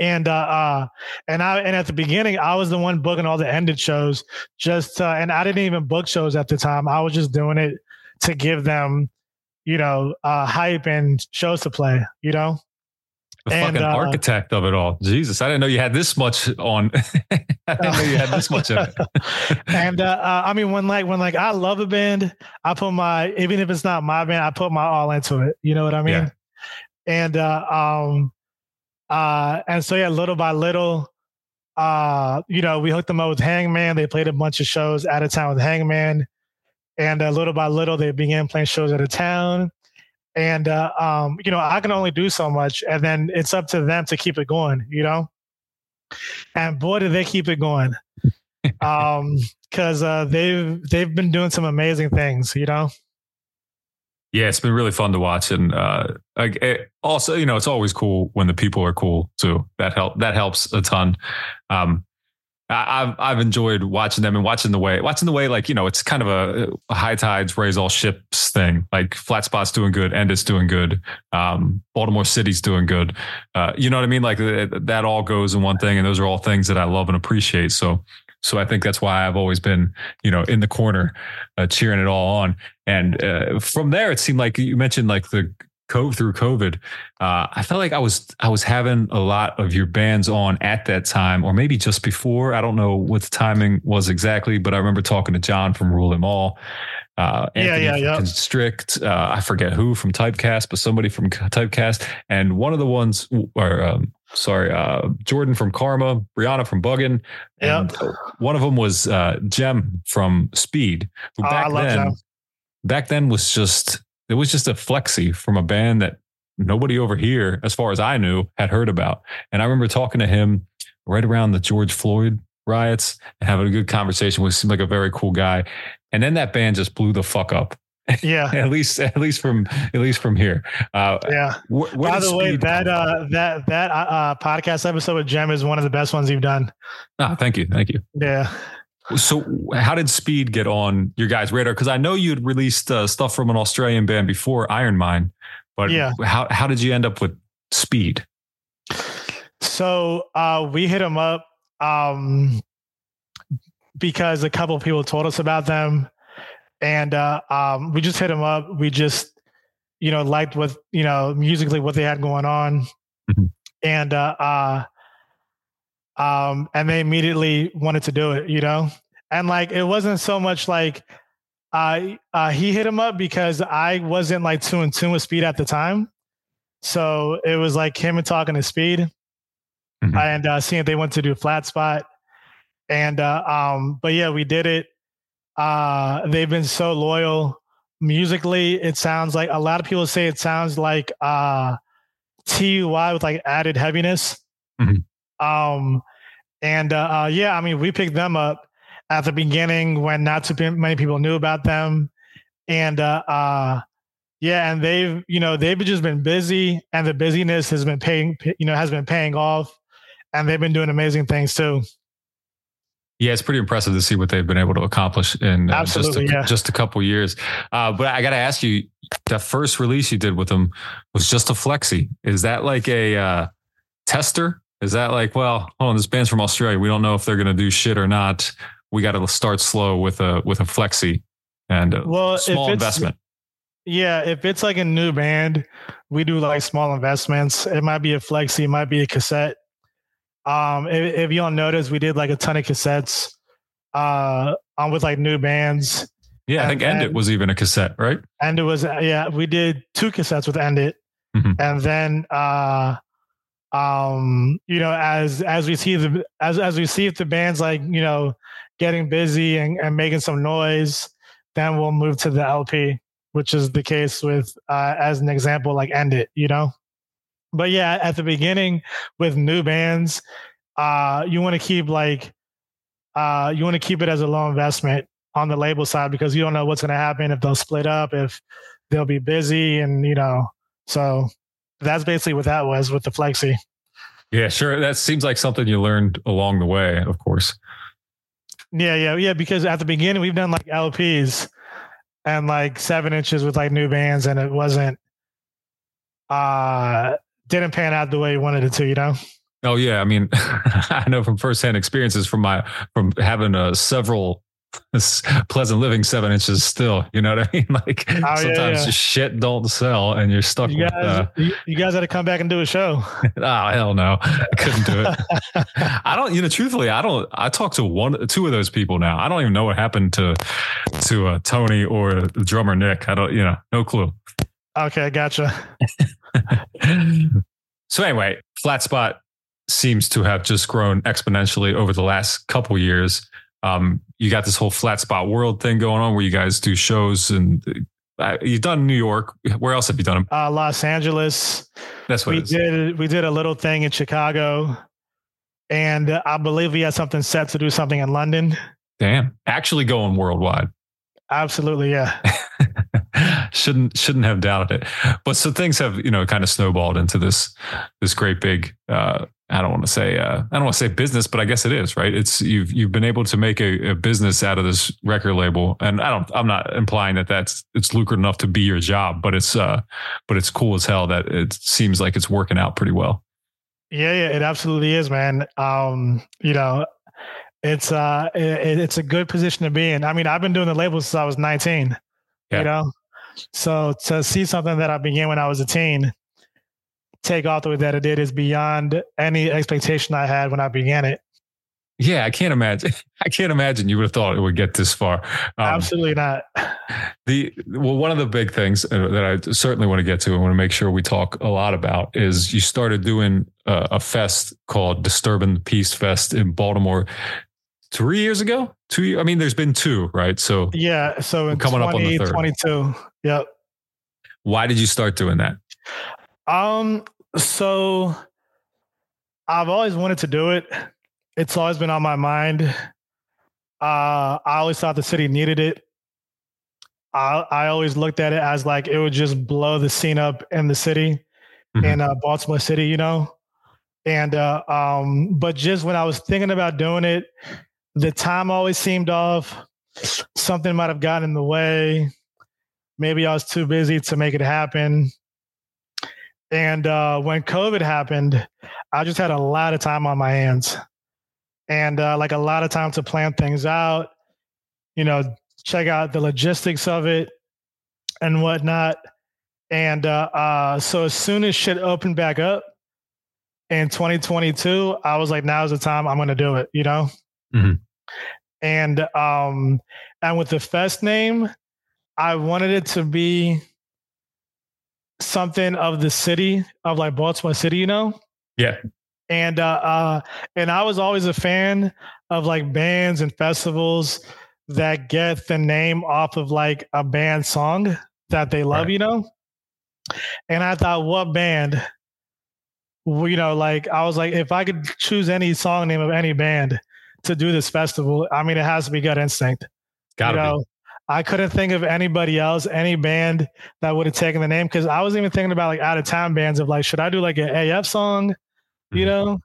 And uh, uh and I and at the beginning I was the one booking all the End It shows just uh, and I didn't even book shows at the time. I was just doing it to give them, you know, uh hype and shows to play, you know. The And, fucking uh, architect of it all. Jesus, I didn't know you had this much on. I didn't know you had this much in it. and uh, uh, I mean, when like when like I love a band, I put my even if it's not my band, I put my all into it. You know what I mean? Yeah. And uh, um, uh, and so yeah, little by little, uh, you know, we hooked them up with Hangman. They played a bunch of shows out of town with Hangman, and uh, little by little, they began playing shows out of town. And uh, um, you know, I can only do so much, and then it's up to them to keep it going. You know, and boy, did they keep it going um because uh they've they've been doing some amazing things you know Yeah, it's been really fun to watch, and uh, it, also, you know, it's always cool when the people are cool too. That help that helps a ton. Um, I've I've enjoyed watching them and watching the way watching the way like you know it's kind of a, high tides raise all ships thing. Like flat spots doing good, End It's doing good. Um, Baltimore City's doing good. Uh, you know what I mean? Like th- that all goes in one thing, and those are all things that I love and appreciate. So. So I think that's why I've always been, you know, in the corner, uh, cheering it all on. And uh, from there, it seemed like you mentioned like the co through COVID. Uh, I felt like I was I was having a lot of your bands on at that time, or maybe just before. I don't know what the timing was exactly, but I remember talking to John from Rule Them All. Uh, Yeah, Anthony yeah, from yeah. Constrict. Uh, I forget who from Typecast, but somebody from Typecast, and one of the ones, or um, sorry, uh, Jordan from Karma, Brianna from Buggin, and one of them was uh, Jem from Speed, who Oh, back love then, Jem. back then was just it was just a flexi from a band that nobody over here, as far as I knew, had heard about. And I remember talking to him right around the George Floyd riots and having a good conversation. He seemed like a very cool guy. And then that band just blew the fuck up. yeah At least, at least from at least from here. Uh, yeah wh- by the way that uh that that uh, uh podcast episode with jem is one of the best ones you've done Ah, thank you, thank you. yeah So, how did Speed get on your guys' radar? Because I know you'd released uh, stuff from an Australian band before Iron Mine, but Yeah. how how did you end up with Speed? so uh we hit them up um because a couple of people told us about them and uh um we just hit them up we just you know liked what you know musically what they had going on Mhm. and uh uh um and they immediately wanted to do it you know? And like it wasn't so much like uh, uh he hit him up because i wasn't like two and two with speed at the time. So it was like him and talking to speed Mhm. and uh seeing if they went to do flat spot. And uh um but yeah we did it. Uh they've been so loyal musically. It sounds like a lot of people say it sounds like uh TUI with like added heaviness. Mhm. Um and uh, uh yeah i mean we picked them up at the beginning when not too many people knew about them and uh uh yeah and they've you know they've just been busy and the busyness has been paying you know has been paying off and they've been doing amazing things too Yeah, it's pretty impressive to see what they've been able to accomplish in uh, just a, yeah. just a couple years. Uh, but I got to ask you, that first release you did with them was just a flexi. Is that like a uh, tester? Is that like, well, on, this band's from Australia. We don't know if they're going to do shit or not. We got to start slow with a with a flexi and a Well, small investment. Yeah, if it's like a new band, we do like small investments. It might be a flexi, it might be a cassette. Um, if, if you don't notice, we did like a ton of cassettes uh on with like new bands. Yeah, I think End It was even a cassette, right? And it was yeah, we did two cassettes with End It. Mhm. And then uh um, you know, as as we see the as as we see if the band's like, you know, getting busy and, and making some noise, then we'll move to the LP, which is the case with uh as an example, like End It, you know? But yeah, at the beginning with new bands, uh you want to keep like uh you want to keep it as a low investment on the label side because you don't know what's going to happen if they'll split up if they'll be busy and you know so that's basically what that was with the flexi. Yeah, sure. That seems like something you learned along the way, of course. Yeah, yeah, yeah. Because at the beginning we've done like LPs and like seven inches with like new bands, and it wasn't uh didn't pan out the way you wanted it to, you know? Oh yeah, I mean, I know from firsthand experiences from my from having uh, several pleasant living seven inches still. You know what I mean? Like oh, sometimes yeah, yeah. shit don't sell, and you're stuck. You with, guys, uh, you, you guys had to come back and do a show. oh hell no, I couldn't do it. I don't. You know, truthfully, I don't. I talked to one, two of those people now. I don't even know what happened to to uh, Tony or the drummer Nick. I don't. You know, no clue. Okay, gotcha. so anyway, flat spot seems to have just grown exponentially over the last couple years. Um, you got this whole flat spot world thing going on where you guys do shows and uh, you've done New York. Where else have you done them? Uh, Los Angeles. That's what we did. We did a little thing in Chicago, and I believe we had something set to do something in London. Damn, actually going worldwide. Absolutely, yeah. shouldn't shouldn't have doubted it. But so things have you know kind of snowballed into this this great big. Uh, I don't want to say uh, I don't want to say business, but I guess it is right. It's you've you've been able to make a, a, business out of this record label, and I don't I'm not implying that that's it's lucrative enough to be your job, but it's uh but it's cool as hell that it seems like it's working out pretty well. Yeah, yeah, it absolutely is, man. Um, you know, it's uh it, it's a good position to be in. I mean, I've been doing the label since I was 19. Yeah. You know, so to see something that I began when I was a teen take off the way that it did is beyond any expectation I had when I began it. Yeah, I can't imagine. I can't imagine you would have thought it would get this far. Um, Absolutely not. The well, one of the big things uh, that I certainly want to get to and want to make sure we talk a lot about is you started doing uh, a fest called Disturbing the Peace Fest in Baltimore three years ago. Two. I mean, there's been two, right? So yeah. So coming 20, up on the third. 22. Yep. Why did you start doing that? Um. So I've always wanted to do it. It's always been on my mind. Uh, I always thought the city needed it. I, I always looked at it as like it would just blow the scene up in the city, mm-hmm. in uh, Baltimore City, you know. And uh, um, but just when I was thinking about doing it, the time always seemed off. Something might have gotten in the way. Maybe I was too busy to make it happen. And uh, when COVID happened, I just had a lot of time on my hands and uh, like a lot of time to plan things out, you know, check out the logistics of it and whatnot. And uh, uh so as soon as shit opened back up in 2022, I was like, now's the time I'm going to do it, you know? Mm-hmm and um and with the fest name i wanted it to be something of the city of like baltimore city you know yeah and uh uh and i was always a fan of like bands and festivals that get the name off of like a band song that they love right. you know and i thought what band you know like i was like if i could choose any song name of any band to do this festival, I mean, it has to be Gut Instinct. Got to be. I couldn't think of anybody else, any band that would have taken the name because I was even thinking about like out of town bands of like, should I do like an AF song, you mm-hmm. know?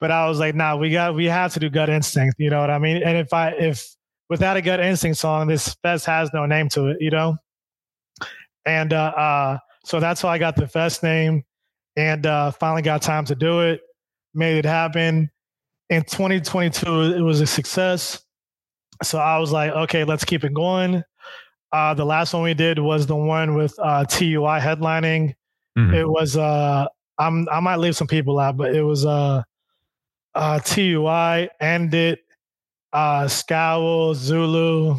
But I was like, nah, we got we have to do Gut Instinct, you know what I mean? And if I if without a Gut Instinct song, this fest has no name to it, you know? And uh, uh so that's why I got the fest name and uh finally got time to do it, made it happen in 2022 it was a success so i was like okay let's keep it going. Uh, the last one we did was the one with uh, tui headlining. Mm-hmm. it was uh, i'm i might leave some people out but it was uh, uh tui End It uh scowl zulu.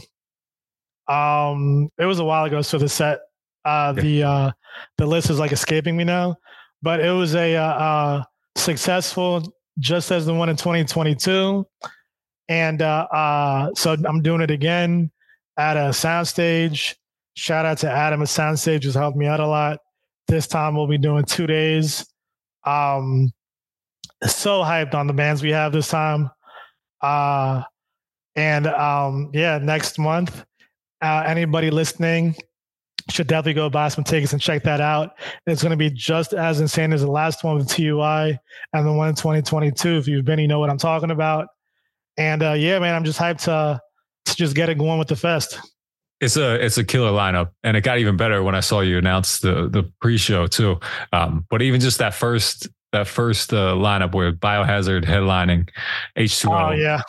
Um it was a while ago so the set uh the uh the list is like escaping me now. But it was a uh, uh successful just as the one in 2022. And uh, uh, so I'm doing it again at a soundstage. Shout out to Adam at Soundstage, who's helped me out a lot. This time we'll be doing two days. Um, so hyped on the bands we have this time. Uh, and um, yeah, next month, uh, anybody listening should definitely go buy some tickets and check that out. It's going to be just as insane as the last one with TUI and the one in 2022. If you've been, you know what I'm talking about. And uh, yeah, man, I'm just hyped to, to just get it going with the fest. It's a it's a killer lineup, and it got even better when I saw you announce the the pre-show too. Um, but even just that first that first uh, lineup where Biohazard headlining, H2O, Oh yeah,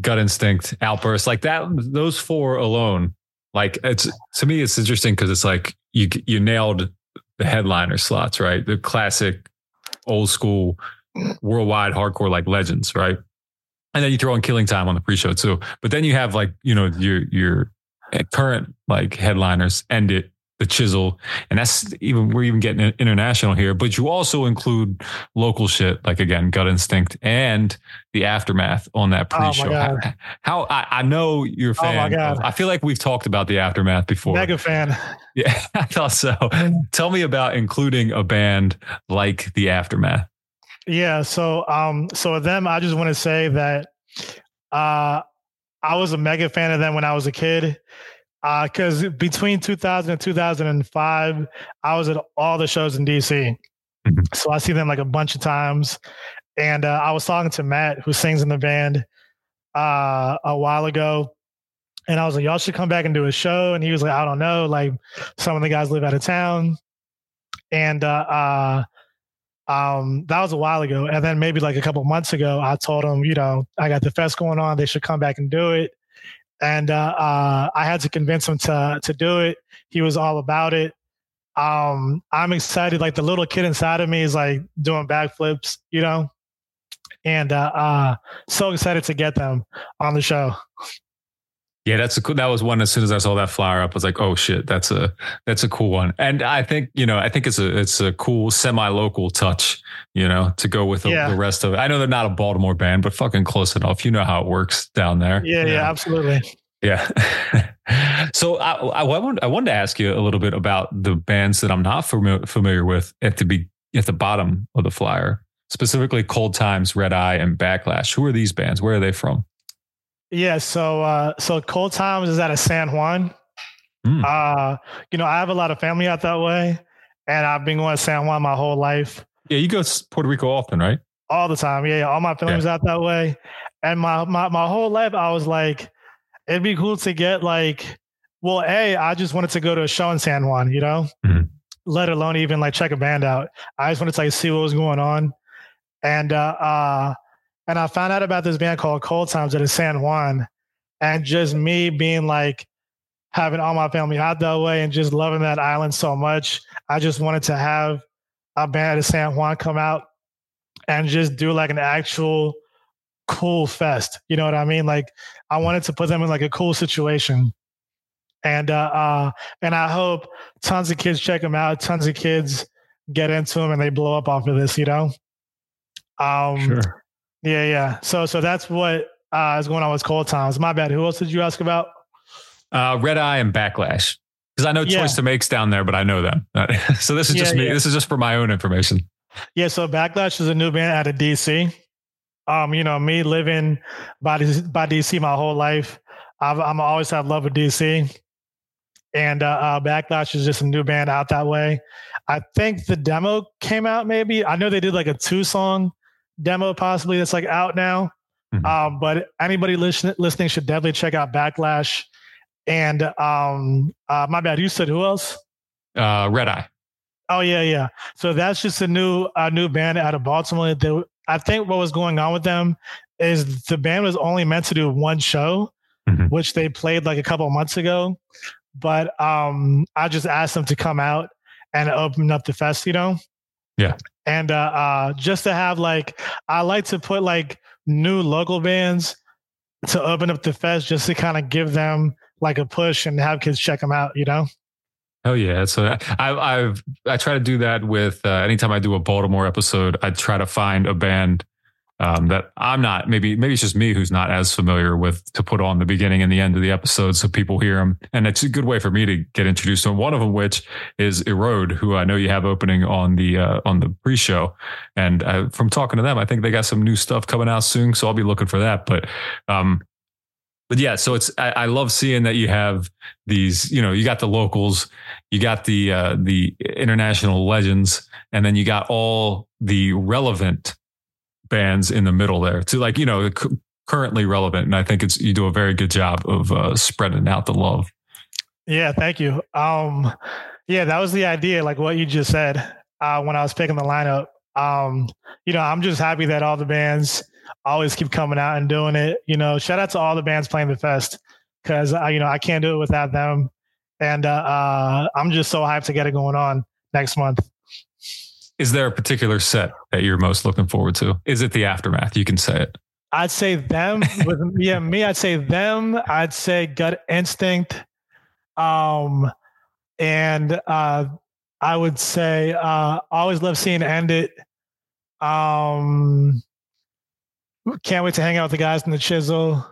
Gut Instinct, Outburst, like that. Those four alone, like it's to me, it's interesting because it's like you you nailed the headliner slots, right? The classic, old school, worldwide hardcore like legends, right? And then you throw in Killing Time on the pre-show too. But then you have like you know your your current like headliners, End It, The Chisel, and that's even we're even getting international here. But you also include local shit like again Gut Instinct and the Aftermath on that Oh my pre-show. God. how, how- I, I know you're a Oh my fan. God. of- I feel like we've talked about the Aftermath before. mega fan. Yeah, I thought so. Tell me about including a band like the Aftermath. Yeah. So, um, so with them, I just want to say that, uh, I was a mega fan of them when I was a kid. Uh, cause between 2000 and 2005, I was at all the shows in DC. Mhm. So I see them like a bunch of times. And, uh, I was talking to Matt, who sings in the band, uh, a while ago. And I was like, y'all should come back and do a show. And he was like, I don't know. Like some of the guys live out of town. And, uh, uh, um, that was a while ago. And then maybe like a couple months ago, I told him, you know, I got the fest going on. They should come back and do it. And uh, uh, I had to convince him to to do it. He was all about it. Um, I'm excited. Like the little kid inside of me is like doing backflips, you know. And uh, uh, so excited to get them on the show. Yeah, that's a cool. That was one. As soon as I saw that flyer up, I was like, "Oh shit, that's a that's a cool one." And I think you know, I think it's a it's a cool semi-local touch, you know, to go with the, Yeah. the rest of it. I know they're not a Baltimore band, but fucking close enough. You know how it works down there. Yeah, yeah, absolutely. Yeah. so I, I, I wanted, I wanted to ask you a little bit about the bands that I'm not familiar, familiar with at the be, at the bottom of the flyer, specifically Cold Times, Red Eye, and Backlash. Who are these bands? Where are they from? Yeah, so uh so Cold Times is out of San Juan. Hmm. Uh, you know, I have a lot of family out that way, and I've been going to San Juan my whole life, Yeah, you go to Puerto Rico often, right? all the time. Yeah, yeah all my family's out that way. And my, my my whole life I was like, it'd be cool to get like well, A, I just wanted to go to a show in San Juan, you know? Mhm. Let alone even like check a band out. I just wanted to like see what was going on. And uh uh and I found out about this band called Cold Times is San Juan. And just me being like having all my family out that way and just loving that island so much. I just wanted to have a band of San Juan come out and just do like an actual cool fest. You know what I mean? Like I wanted to put them in like a cool situation. And uh, uh and I hope tons of kids check them out, tons of kids get into them and they blow up off of this, you know? Um yeah, yeah. So so that's what uh, is going on with Cold Times. My bad. Who else did you ask about? Uh, Red Eye and Backlash. Because I know Yeah. Choice to Make's down there, but I know them. so this is Yeah, just me. yeah. This is just for my own information. Yeah, so Backlash is a new band out of DC. Um, you know, me living by DC, by DC my whole life, I've, I'm always have love with DC. And uh, uh, Backlash is just a new band out that way. I think the demo came out maybe. I know they did like a two song demo possibly that's like out now. Mhm. Um, but anybody listen, listening should definitely check out Backlash. And um, uh, my bad, you said who else? Uh, Red Eye. Oh yeah, yeah. So that's just a new a new band out of Baltimore. They, I think what was going on with them is the band was only meant to do one show, Mhm. which they played like a couple of months ago. But um, I just asked them to come out and open up the fest, you know. Yeah. And uh, uh, just to have like, I like to put like new local bands to open up the fest, just to kind of give them like a push and have kids check them out, you know. Oh yeah, so I, I've I try to do that with uh, anytime I do a Baltimore episode. I try to find a band um, that I'm not maybe maybe it's just me who's not as familiar with to put on the beginning and the end of the episode so people hear them, and it's a good way for me to get introduced to. One of them, which is Erode, who I know you have opening on the uh, on the pre-show, and uh, from talking to them, I think they got some new stuff coming out soon, so I'll be looking for that. But um, but yeah, so it's I, I, love seeing that you have these. You know, you got the locals, you got the uh, the international legends, and then you got all the relevant bands in the middle there to like you know currently relevant. And I think it's you do a very good job of uh, spreading out the love. Yeah, thank you. Um, yeah, that was the idea, like what you just said uh, when I was picking the lineup. Um, you know, I'm just happy that all the bands always keep coming out and doing it. You know, shout out to all the bands playing the fest because I, you know, I can't do it without them. And uh, uh, I'm just so hyped to get it going on next month. Is there a particular set that you're most looking forward to? Is it the aftermath? You can say it. I'd say them. With yeah, me, I'd say them. I'd say Gut Instinct. Um, and uh, I would say uh, always love seeing End It. Um, can't wait to hang out with the guys in the Chisel.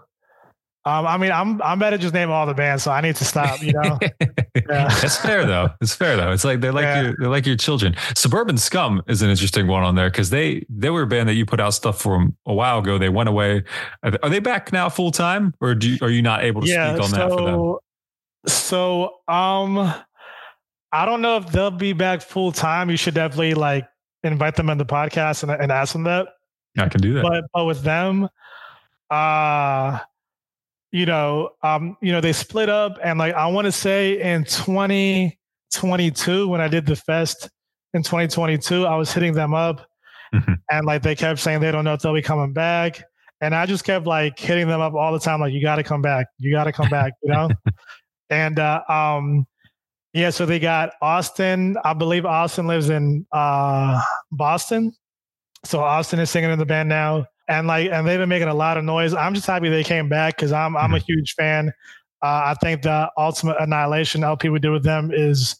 Um, I mean, I'm I'm better just name all the bands, so I need to stop. You know, yeah. that's fair though. It's fair though. It's like they're like yeah. your they're like your children. Suburban Scum is an interesting one on there because they they were a band that you put out stuff from a while ago. They went away. Are they back now full time, or do you, are you not able to yeah, speak on so, that for them? So, um, I don't know if they'll be back full time. You should definitely like invite them on the podcast and, and ask them that. I can do that. But but with them, uh you know, um, you know, they split up and like I want to say in 2022 when I did the fest in 2022, I was hitting them up mm-hmm. and like they kept saying they don't know if they'll be coming back. And I just kept like hitting them up all the time, like, you gotta come back, you gotta come back, you know? and uh um yeah, so they got Austin. I believe Austin lives in uh Boston. So Austin is singing in the band now and like and they've been making a lot of noise. I'm just happy they came back because I'm I'm a mm-hmm. huge fan. Uh, I think the Ultimate Annihilation LP we did with them is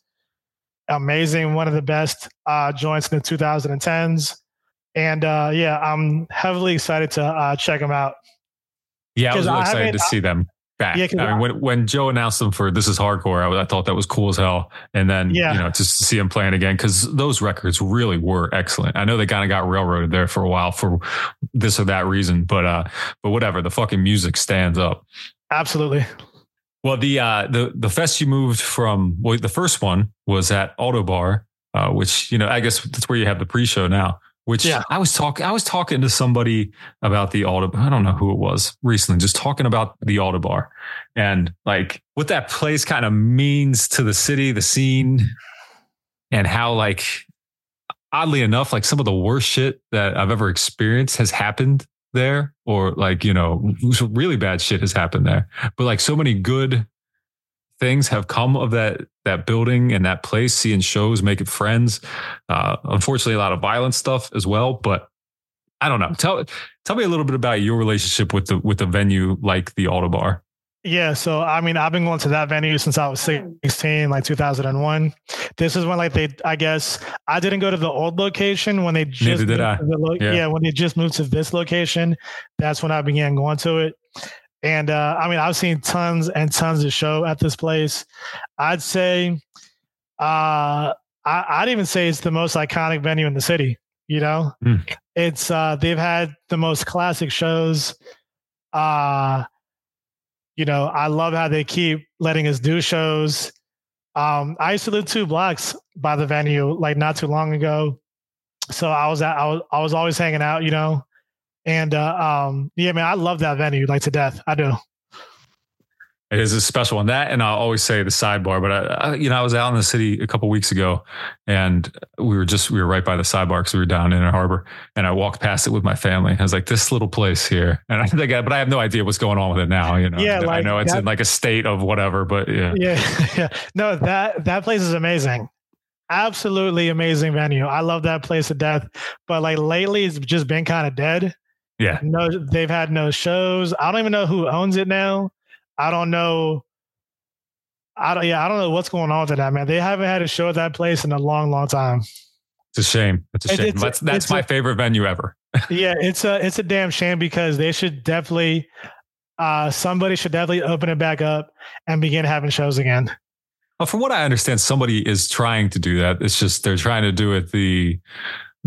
amazing. One of the best uh, joints in the 2010s, and uh, yeah, I'm heavily excited to uh, check them out. Yeah, I was really excited to see them back. Yeah, I mean, when when Joe announced them for "This Is Hardcore," I, I, thought that was cool as hell. And then, yeah. you know, just to see him playing again because those records really were excellent. I know they kind of got railroaded there for a while for this or that reason, but uh, but whatever. The fucking music stands up. Absolutely. Well, the uh, the the fest you moved from. Well, the first one was at Ottobar, uh, which you know, I guess that's where you have the pre-show now which yeah. I was talking, I was talking to somebody about the auto, I don't know who it was recently, just talking about the Ottobar and like what that place kind of means to the city, the scene and how like, oddly enough, like some of the worst shit that I've ever experienced has happened there or like, you know, really bad shit has happened there, but like so many good things have come of that that building and that place, seeing shows, making friends. Uh, unfortunately, a lot of violent stuff as well. But I don't know. Tell tell me a little bit about your relationship with the with the venue like the Ottobar. Yeah, so I mean, I've been going to that venue since I was 16, like 2001. This is when, like, they, I guess, I didn't go to the old location when they just, Neither did I. Lo- yeah. yeah, when they just moved to this location. That's when I began going to it. And uh, I mean, I've seen tons and tons of show at this place. I'd say, uh, I, would even say it's the most iconic venue in the city. You know, mm. it's uh, they've had the most classic shows. Uh, you know, I love how they keep letting us do shows. Um, I used to live two blocks by the venue, like not too long ago. So I was at, I was I was always hanging out. You know, and uh, um, yeah, man, I love that venue like to death. I do. It is a special one. That, and I'll always say the sidebar. But I, I, you know, I was out in the city a couple weeks ago, and we were just we were right by the sidebar because we were down in a harbor, and I walked past it with my family. I was like, "This little place here," and I think, I, but I have no idea what's going on with it now. You know, yeah, like I know it's that, in like a state of whatever, but yeah, yeah, yeah. No, that that place is amazing absolutely amazing venue. I love that place to death. But like lately, it's just been kind of dead. Yeah. No, they've had no shows. I don't even know who owns it now. I don't know. I don't. Yeah, I don't know what's going on with that, man. They haven't had a show at that place in a long, long time. It's a shame. It's a shame. It's, that's that's my a, favorite venue ever. yeah, it's a it's a damn shame because they should definitely, uh, somebody should definitely open it back up and begin having shows again. Well, from what I understand, somebody is trying to do that. It's just they're trying to do it the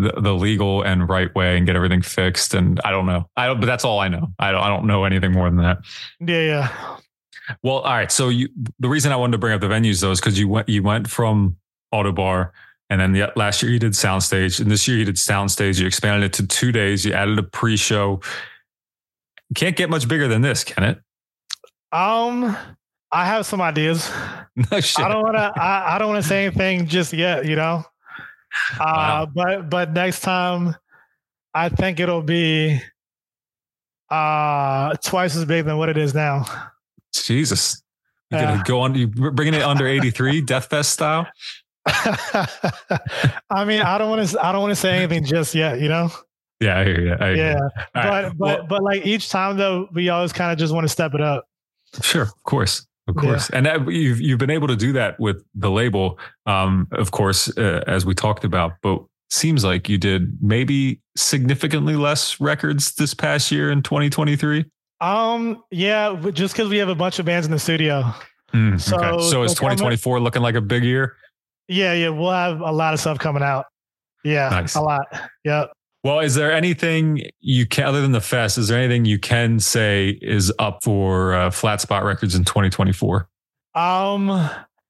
the, the legal and right way and get everything fixed. And I don't know. I don't, but that's all I know. I don't, I don't know anything more than that. Yeah, yeah. Well, all right. So you, the reason I wanted to bring up the venues though is because you went, you went from Ottobar, and then the, last year you did Soundstage, and this year you did Soundstage. You expanded it to two days. You added a pre-show. Can't get much bigger than this, can it? Um, I have some ideas. No shit. I don't want to. I, I don't want to say anything just yet. You know. Uh, Wow. but but next time, I think it'll be uh twice as big than what it is now. Jesus. You gonna Yeah. go on? You bringing it under eighty three, Death Fest style? I mean, I don't want to. I don't want to say anything just yet. You know. Yeah, I hear you. I hear. Yeah. All but right. but Well, but like each time though, we always kind of just want to step it up. sure, of course, of Yeah. course, and that, you've you've been able to do that with the label, um, of course, uh, as we talked about. But seems like you did maybe significantly less records this past year in 2023. Um. Yeah. Just because we have a bunch of bands in the studio. Mm, So, okay. so is like, I'm 2024 looking like a big year? Yeah. Yeah. We'll have a lot of stuff coming out. Yeah. Nice. A lot. Yep. Well, is there anything you can, other than the fest, is there anything you can say is up for uh, Flat Spot Records in 2024? Um.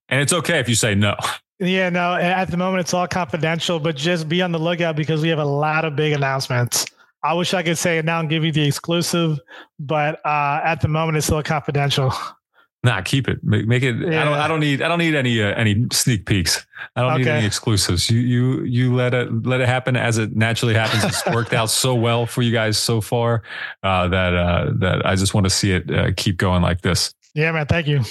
And it's okay if you say no. Yeah. No. At the moment, it's all confidential, but just be on the lookout because we have a lot of big announcements. I wish I could say it now and give you the exclusive, but uh, at the moment, it's still confidential. Nah, keep it. Make, make it. I don't. I don't need. I don't need any uh, any sneak peeks. I don't need any exclusives. You you you let it let it happen as it naturally happens. It's worked out so well for you guys so far uh, that uh, that I just want to see it uh, keep going like this. Yeah, man. Thank you.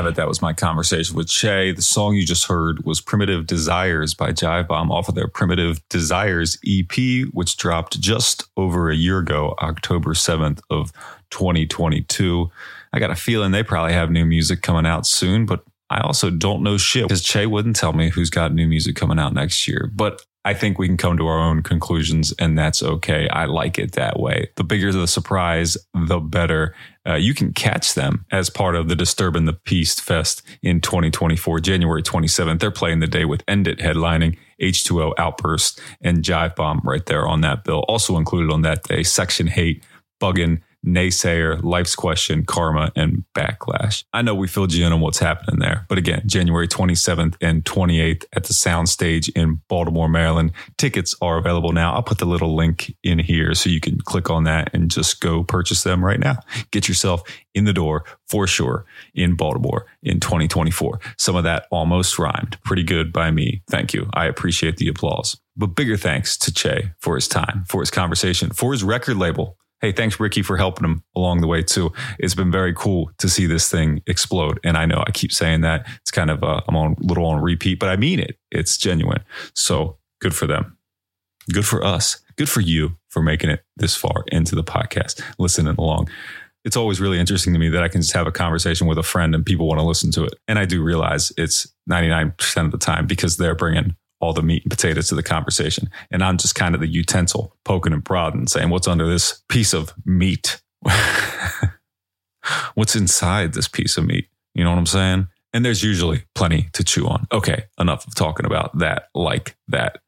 That was my conversation with Che. The song you just heard was Primitive Desires by Jivebomb off of their Primitive Desires EP, which dropped just over a year ago, October 7th of 2022. I got a feeling they probably have new music coming out soon, but I also don't know shit because Che wouldn't tell me who's got new music coming out next year. But I think we can come to our own conclusions, and that's okay. I like it that way. The bigger the surprise, the better. Uh, you can catch them as part of the Disturbing the Peace Fest in 2024, January 27th. They're playing the day with End It headlining, H2O Outburst, and Jivebomb right there on that bill. Also included on that day, Section H8, Buggin', Naysayer, Life's Question, Karma, and Backlash. I know we filled you in on what's happening there, but again, January 27th and 28th at the Soundstage in Baltimore, Maryland. Tickets are available now. I'll put the little link in here so you can click on that and just go purchase them right now. Get yourself in the door for sure in Baltimore in 2024. Some of that almost rhymed. Pretty good by me. Thank you. I appreciate the applause. But bigger thanks to Che for his time, for his conversation, for his record label. Hey, thanks, Ricky, for helping him along the way, too. It's been very cool to see this thing explode. And I know I keep saying that. It's kind of, uh, I'm on a little on repeat, but I mean it. It's genuine. So good for them. Good for us. Good for you for making it this far into the podcast, listening along. It's always really interesting to me that I can just have a conversation with a friend and people want to listen to it. And I do realize it's 99% of the time because they're bringing all the meat and potatoes to the conversation. And I'm just kind of the utensil poking and prodding, saying, what's under this piece of meat? what's inside this piece of meat? You know what I'm saying? And there's usually plenty to chew on. Okay, enough of talking about that like that.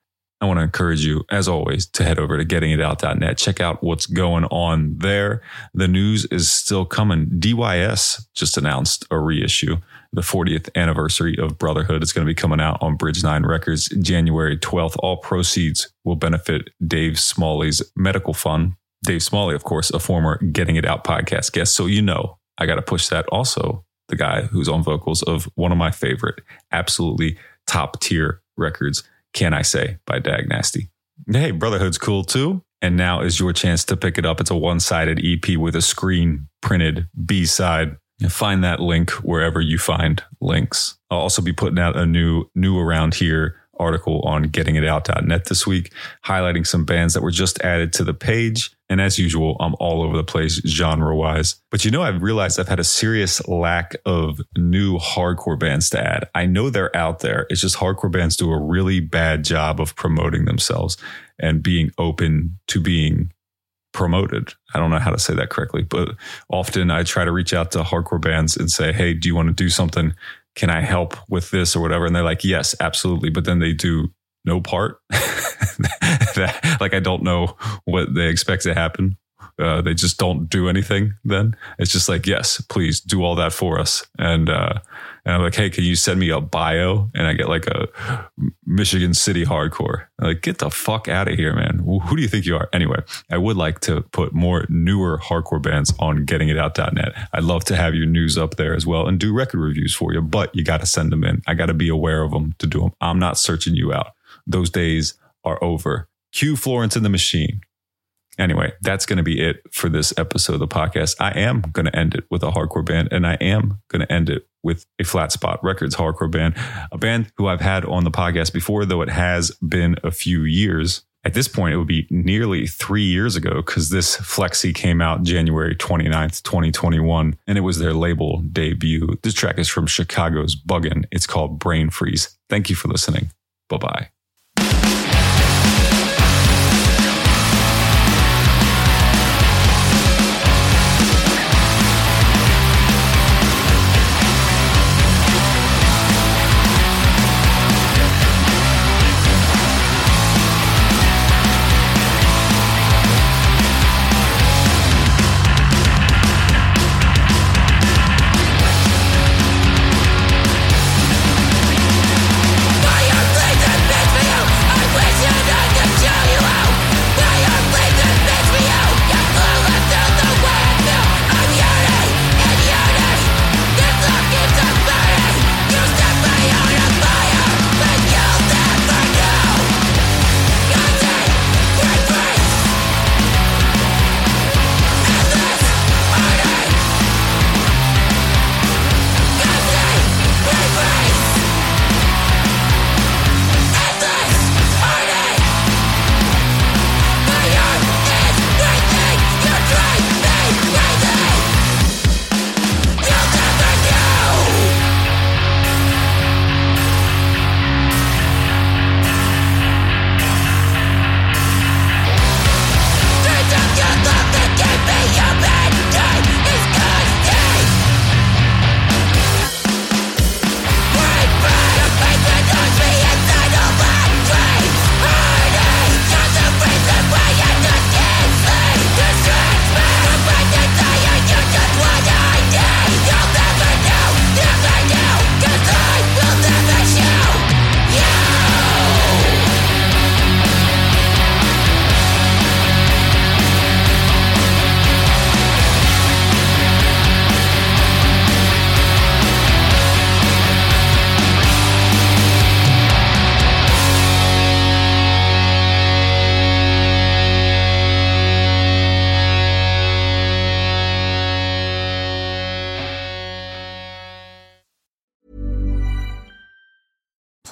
I want to encourage you, as always, to head over to gettingitout.net. Check out what's going on there. The news is still coming. DYS just announced a reissue. The 40th anniversary of Brotherhood. It's going to be coming out on Bridge Nine Records January 12th. All proceeds will benefit Dave Smalley's medical fund. Dave Smalley, of course, a former Getting It Out podcast guest. So you know, I got to push that. Also, the guy who's on vocals of one of my favorite, absolutely top tier records, Can I Say by Dag Nasty. Hey, Brotherhood's cool too. And now is your chance to pick it up. It's a one sided EP with a screen printed B side. Find that link wherever you find links. I'll also be putting out a new, new around here article on gettingitout.net this week, highlighting some bands that were just added to the page. And as usual, I'm all over the place genre wise. But you know, I've realized I've had a serious lack of new hardcore bands to add. I know they're out there. It's just hardcore bands do a really bad job of promoting themselves and being open to being promoted. I don't know how to say that correctly, but often I try to reach out to hardcore bands and say, Hey, do you want to do something? Can I help with this or whatever? And they're like, Yes, absolutely. But then they do no part. like I don't know what they expect to happen. Uh, they just don't do anything. Then it's just like, yes, please do all that for us. And uh, and I'm like, hey, can you send me a bio? And I get like a Michigan City hardcore. I'm like, get the fuck out of here, man. Who do you think you are? Anyway, I would like to put more newer hardcore bands on gettingitout.net. I'd love to have your news up there as well and do record reviews for you, but you got to send them in. I got to be aware of them to do them. I'm not searching you out. Those days are over. Cue Florence and the Machine. Anyway, that's going to be it for this episode of the podcast. I am going to end it with a hardcore band, and I am going to end it with a Flatspot Records hardcore band, a band who I've had on the podcast before, though it has been a few years. At this point, it would be nearly three years ago because this Flexi came out January 29th, 2021, and it was their label debut. This track is from Chicago's Buggin'. It's called Brain Freeze. Thank you for listening. Bye bye.